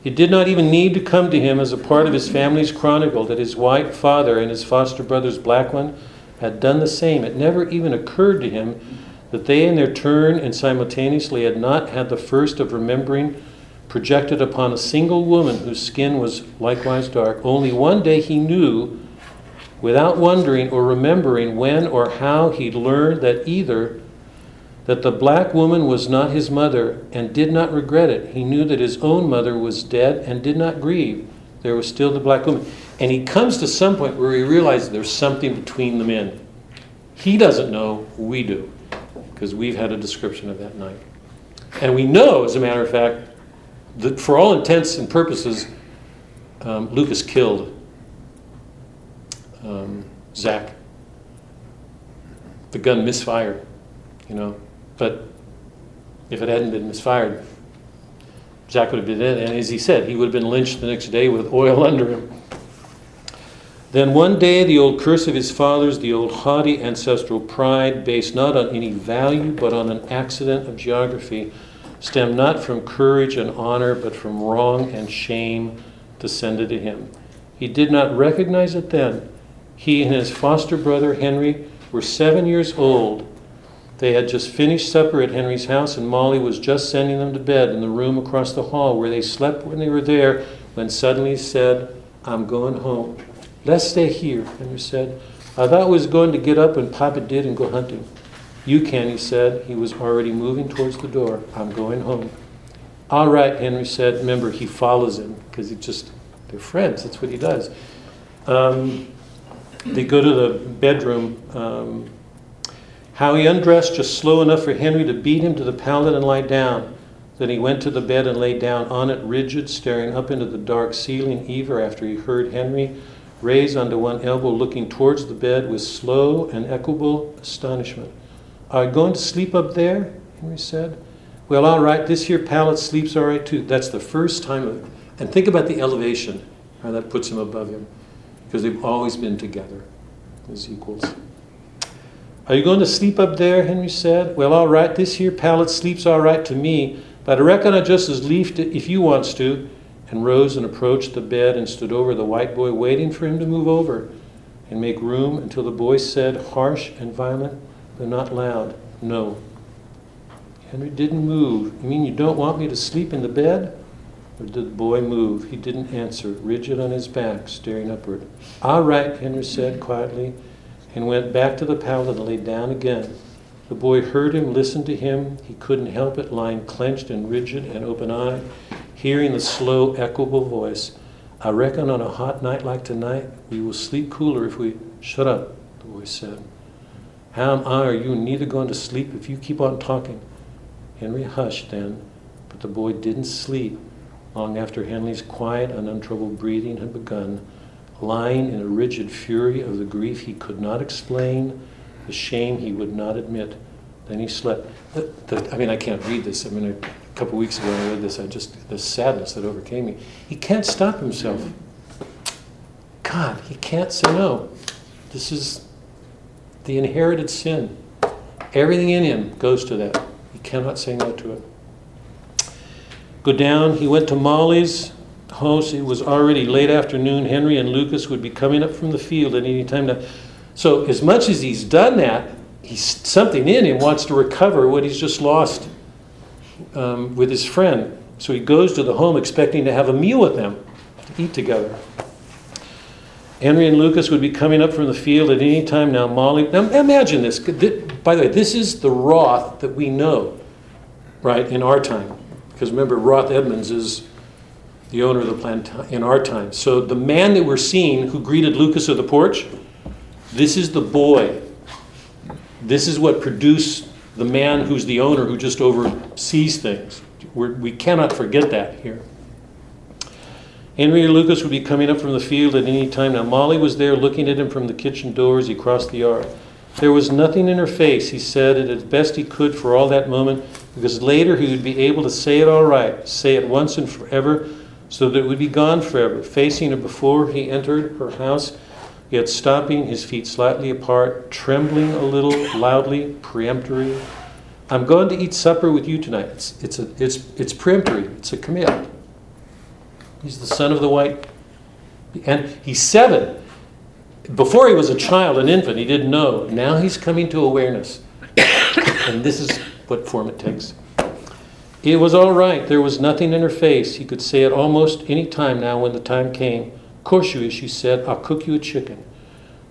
It did not even need to come to him as a part of his family's chronicle that his white father and his foster brother's black one had done the same. It never even occurred to him that they, in their turn and simultaneously, had not had the first of remembering projected upon a single woman whose skin was likewise dark. Only one day he knew, without wondering or remembering when or how he'd learned that either that the black woman was not his mother and did not regret it. He knew that his own mother was dead and did not grieve. There was still the black woman. And he comes to some point where he realizes there's something between the men. He doesn't know, we do, because we've had a description of that night. And we know, as a matter of fact, that for all intents and purposes, um, Lucas killed um, Zack. The gun misfired, you know. But if it hadn't been misfired, Jack would have been dead. And as he said, he would have been lynched the next day with oil (laughs) under him. Then one day, the old curse of his fathers, the old haughty ancestral pride, based not on any value but on an accident of geography, stemmed not from courage and honor but from wrong and shame, descended to him. He did not recognize it then. He and his foster brother Henry were seven years old. They had just finished supper at Henry's house, and Molly was just sending them to bed in the room across the hall where they slept when they were there, when suddenly he said, I'm going home. Let's stay here, Henry said. I thought I was going to get up and Papa did and go hunting. You can, he said. He was already moving towards the door. I'm going home. All right, Henry said. Remember, he follows him because he just, they're friends. That's what he does. Um, they go to the bedroom. Um, how he undressed just slow enough for Henry to beat him to the pallet and lie down. Then he went to the bed and lay down on it, rigid, staring up into the dark ceiling, ever after he heard Henry raise onto one elbow, looking towards the bed with slow and equable astonishment. Are you going to sleep up there? Henry said. Well, all right, this here pallet sleeps all right too. That's the first time. Of, and think about the elevation, how that puts him above him, because they've always been together as equals. Are you going to sleep up there? Henry said. Well, all right, this here pallet sleeps all right to me, but I reckon I just as lief to, if you wants to. And rose and approached the bed and stood over the white boy, waiting for him to move over and make room until the boy said, harsh and violent, but not loud, No. Henry didn't move. You mean you don't want me to sleep in the bed? Or did the boy move? He didn't answer, rigid on his back, staring upward. All right, Henry said quietly, and went back to the pallet and lay down again. The boy heard him, listened to him. He couldn't help it, lying clenched and rigid and open eyed, hearing the slow, echoable voice. I reckon on a hot night like tonight, we will sleep cooler if we. Shut up, the boy said. How am I or you neither going to sleep if you keep on talking? Henry hushed then, but the boy didn't sleep long after Henry's quiet and untroubled breathing had begun, lying in a rigid fury of the grief he could not explain, the shame he would not admit. Then he slept. The, the, I mean, I can't read this. I mean, a couple weeks ago I read this, I just, the sadness that overcame me. He can't stop himself. God, he can't say no. This is the inherited sin. Everything in him goes to that. He cannot say no to it. Go down. He went to Molly's house. It was already late afternoon. Henry and Lucas would be coming up from the field at any time now. So, as much as he's done that, he's something in him wants to recover what he's just lost um, with his friend. So he goes to the home expecting to have a meal with them, to eat together. Henry and Lucas would be coming up from the field at any time now. Molly, now imagine this. By the way, this is the Roth that we know, right, in our time. Because remember, Roth Edmonds is the owner of the plant in our time. So the man that we're seeing who greeted Lucas at the porch, this is the boy. This is what produced the man who's the owner who just oversees things. We're, we cannot forget that here. Henry and Lucas would be coming up from the field at any time. Now, Molly was there looking at him from the kitchen door as he crossed the yard. There was nothing in her face, he said it as best he could for all that moment, because later he would be able to say it all right, say it once and forever, so that it would be gone forever. Facing her before he entered her house, yet stopping, his feet slightly apart, trembling a little, loudly, peremptory. I'm going to eat supper with you tonight. It's, it's, a, it's, it's peremptory, it's a command. He's the son of the white. And he's seven. Before he was a child, an infant, he didn't know. Now he's coming to awareness. (coughs) and this is what form it takes. It was all right. There was nothing in her face. He could say it almost any time now when the time came. Course you is, she said. I'll cook you a chicken.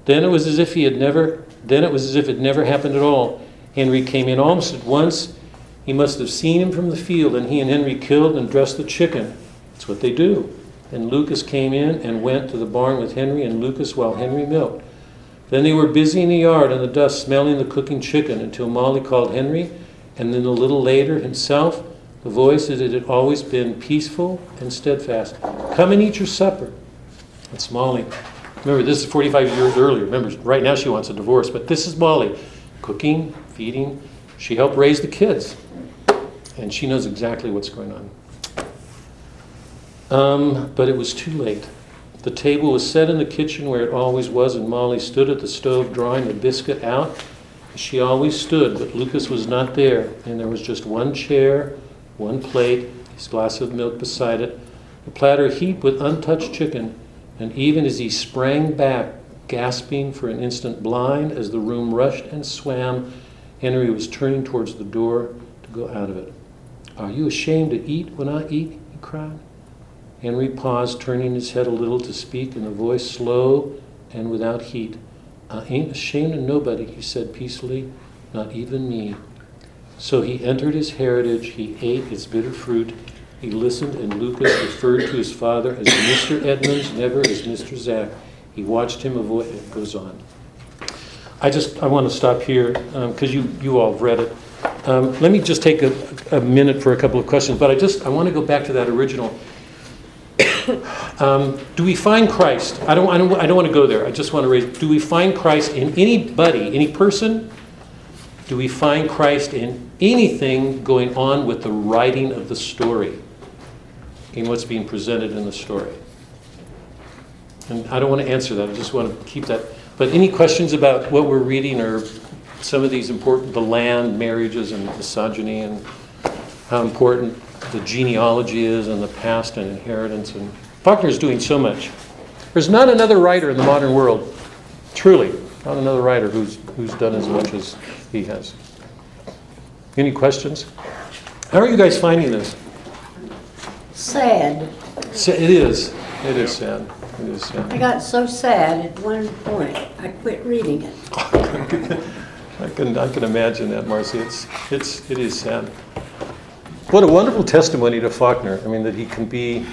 Then it was as if he had never then it was as if it never happened at all. Henry came in almost at once. He must have seen him from the field, and he and Henry killed and dressed the chicken. That's what they do. And Lucas came in and went to the barn with Henry and Lucas while Henry milked. Then they were busy in the yard in the dust, smelling the cooking chicken, until Molly called Henry, and then a little later himself. The voice that it had always been peaceful and steadfast. Come and eat your supper. That's Molly. Remember, this is 45 years earlier. Remember, right now she wants a divorce, but this is Molly. Cooking, feeding. She helped raise the kids, and she knows exactly what's going on. Um, but it was too late. The table was set in the kitchen where it always was, and Molly stood at the stove drawing the biscuit out. She always stood, but Lucas was not there, and there was just one chair, one plate, his glass of milk beside it, a platter heaped with untouched chicken, and even as he sprang back, gasping for an instant, blind as the room rushed and swam, Henry was turning towards the door to go out of it. Are you ashamed to eat when I eat? he cried. Henry paused, turning his head a little to speak in a voice slow and without heat. I ain't ashamed of nobody, he said peacefully, not even me. So he entered his heritage, he ate its bitter fruit, he listened, and Lucas referred to his father as Mr. Edmonds, never as Mr. Zack. He watched him avoid it. Goes on. I just I want to stop here because you you all have read it. Um, let me just take a, a minute for a couple of questions, but I just I want to go back to that original. (coughs) um, do we find Christ? I don't, I don't I don't want to go there. I just want to raise. Do we find Christ in anybody, any person? Do we find Christ in anything going on with the writing of the story? In what's being presented in the story? And I don't want to answer that. I just want to keep that. But any questions about what we're reading or some of these important, the land, marriages, and misogyny, and how important the genealogy is, and the past and inheritance. And Faulkner is doing so much. There's not another writer in the modern world, truly, not another writer who's who's done as much as he has. Any questions? How are you guys finding this? Sad. Sa- It is. It is sad. It is sad. I got so sad at one point, I quit reading it. (laughs) I can, I can imagine that, Marcy. It's, it's, it is sad. What a wonderful testimony to Faulkner. I mean, that he can be,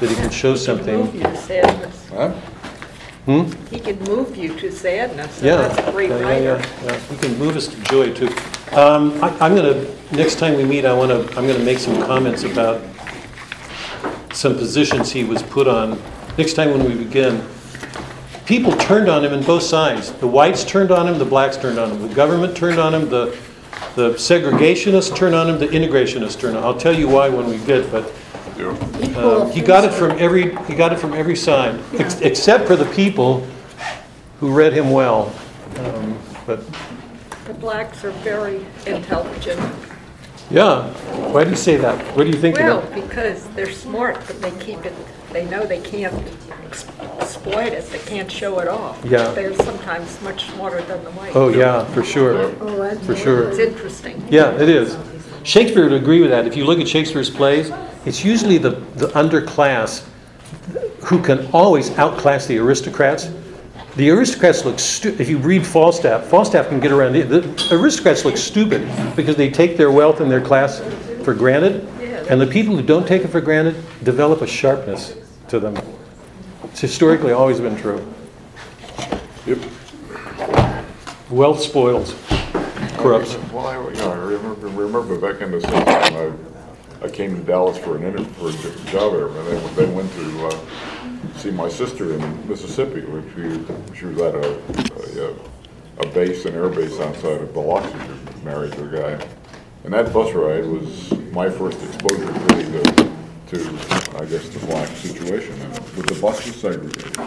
that he can show something. you to sadness. Huh? Hmm? He can move you to sadness, and Yeah. that's a great Yeah, yeah, writer. yeah, yeah. He can move us to joy too. Um, I, I'm gonna, next time we meet, I wanna, I'm gonna make some comments about some positions he was put on. Next time when we begin, people turned on him on both sides. The whites turned on him, the blacks turned on him. The government turned on him, the, the segregationists turned on him, the integrationists turned on. him. I'll tell you why when we get, but Yeah. Um, he got it from every, he got it from every side, ex- except for the people who read him well. Um, But, The blacks are very intelligent. yeah, why do you say that? What do you think Well, of it? because they're smart, but they keep it, they know they can't ex- exploit it, they can't show it off. Yeah. They're sometimes much smarter than the whites. Oh, yeah, for sure, Oh, that's for sure. It's interesting. Yeah, it is. Shakespeare would agree with that. If you look at Shakespeare's plays, it's usually the, the underclass who can always outclass the aristocrats. The aristocrats look stu- if you read Falstaff, Falstaff can get around the, the aristocrats look stupid because they take their wealth and their class for granted. And the people who don't take it for granted develop a sharpness to them. It's historically always been true. Yep. Wealth spoils, Well, I, you know, I remember, remember back in the when I, I came to Dallas for an interview, for a job there, and then, then went to, uh, see my sister in Mississippi, which she, she was at a, a, a base, an air base outside of Biloxi, married to a guy. And that bus ride was my first exposure really to, to, I guess, the black situation, and with the bus was segregated.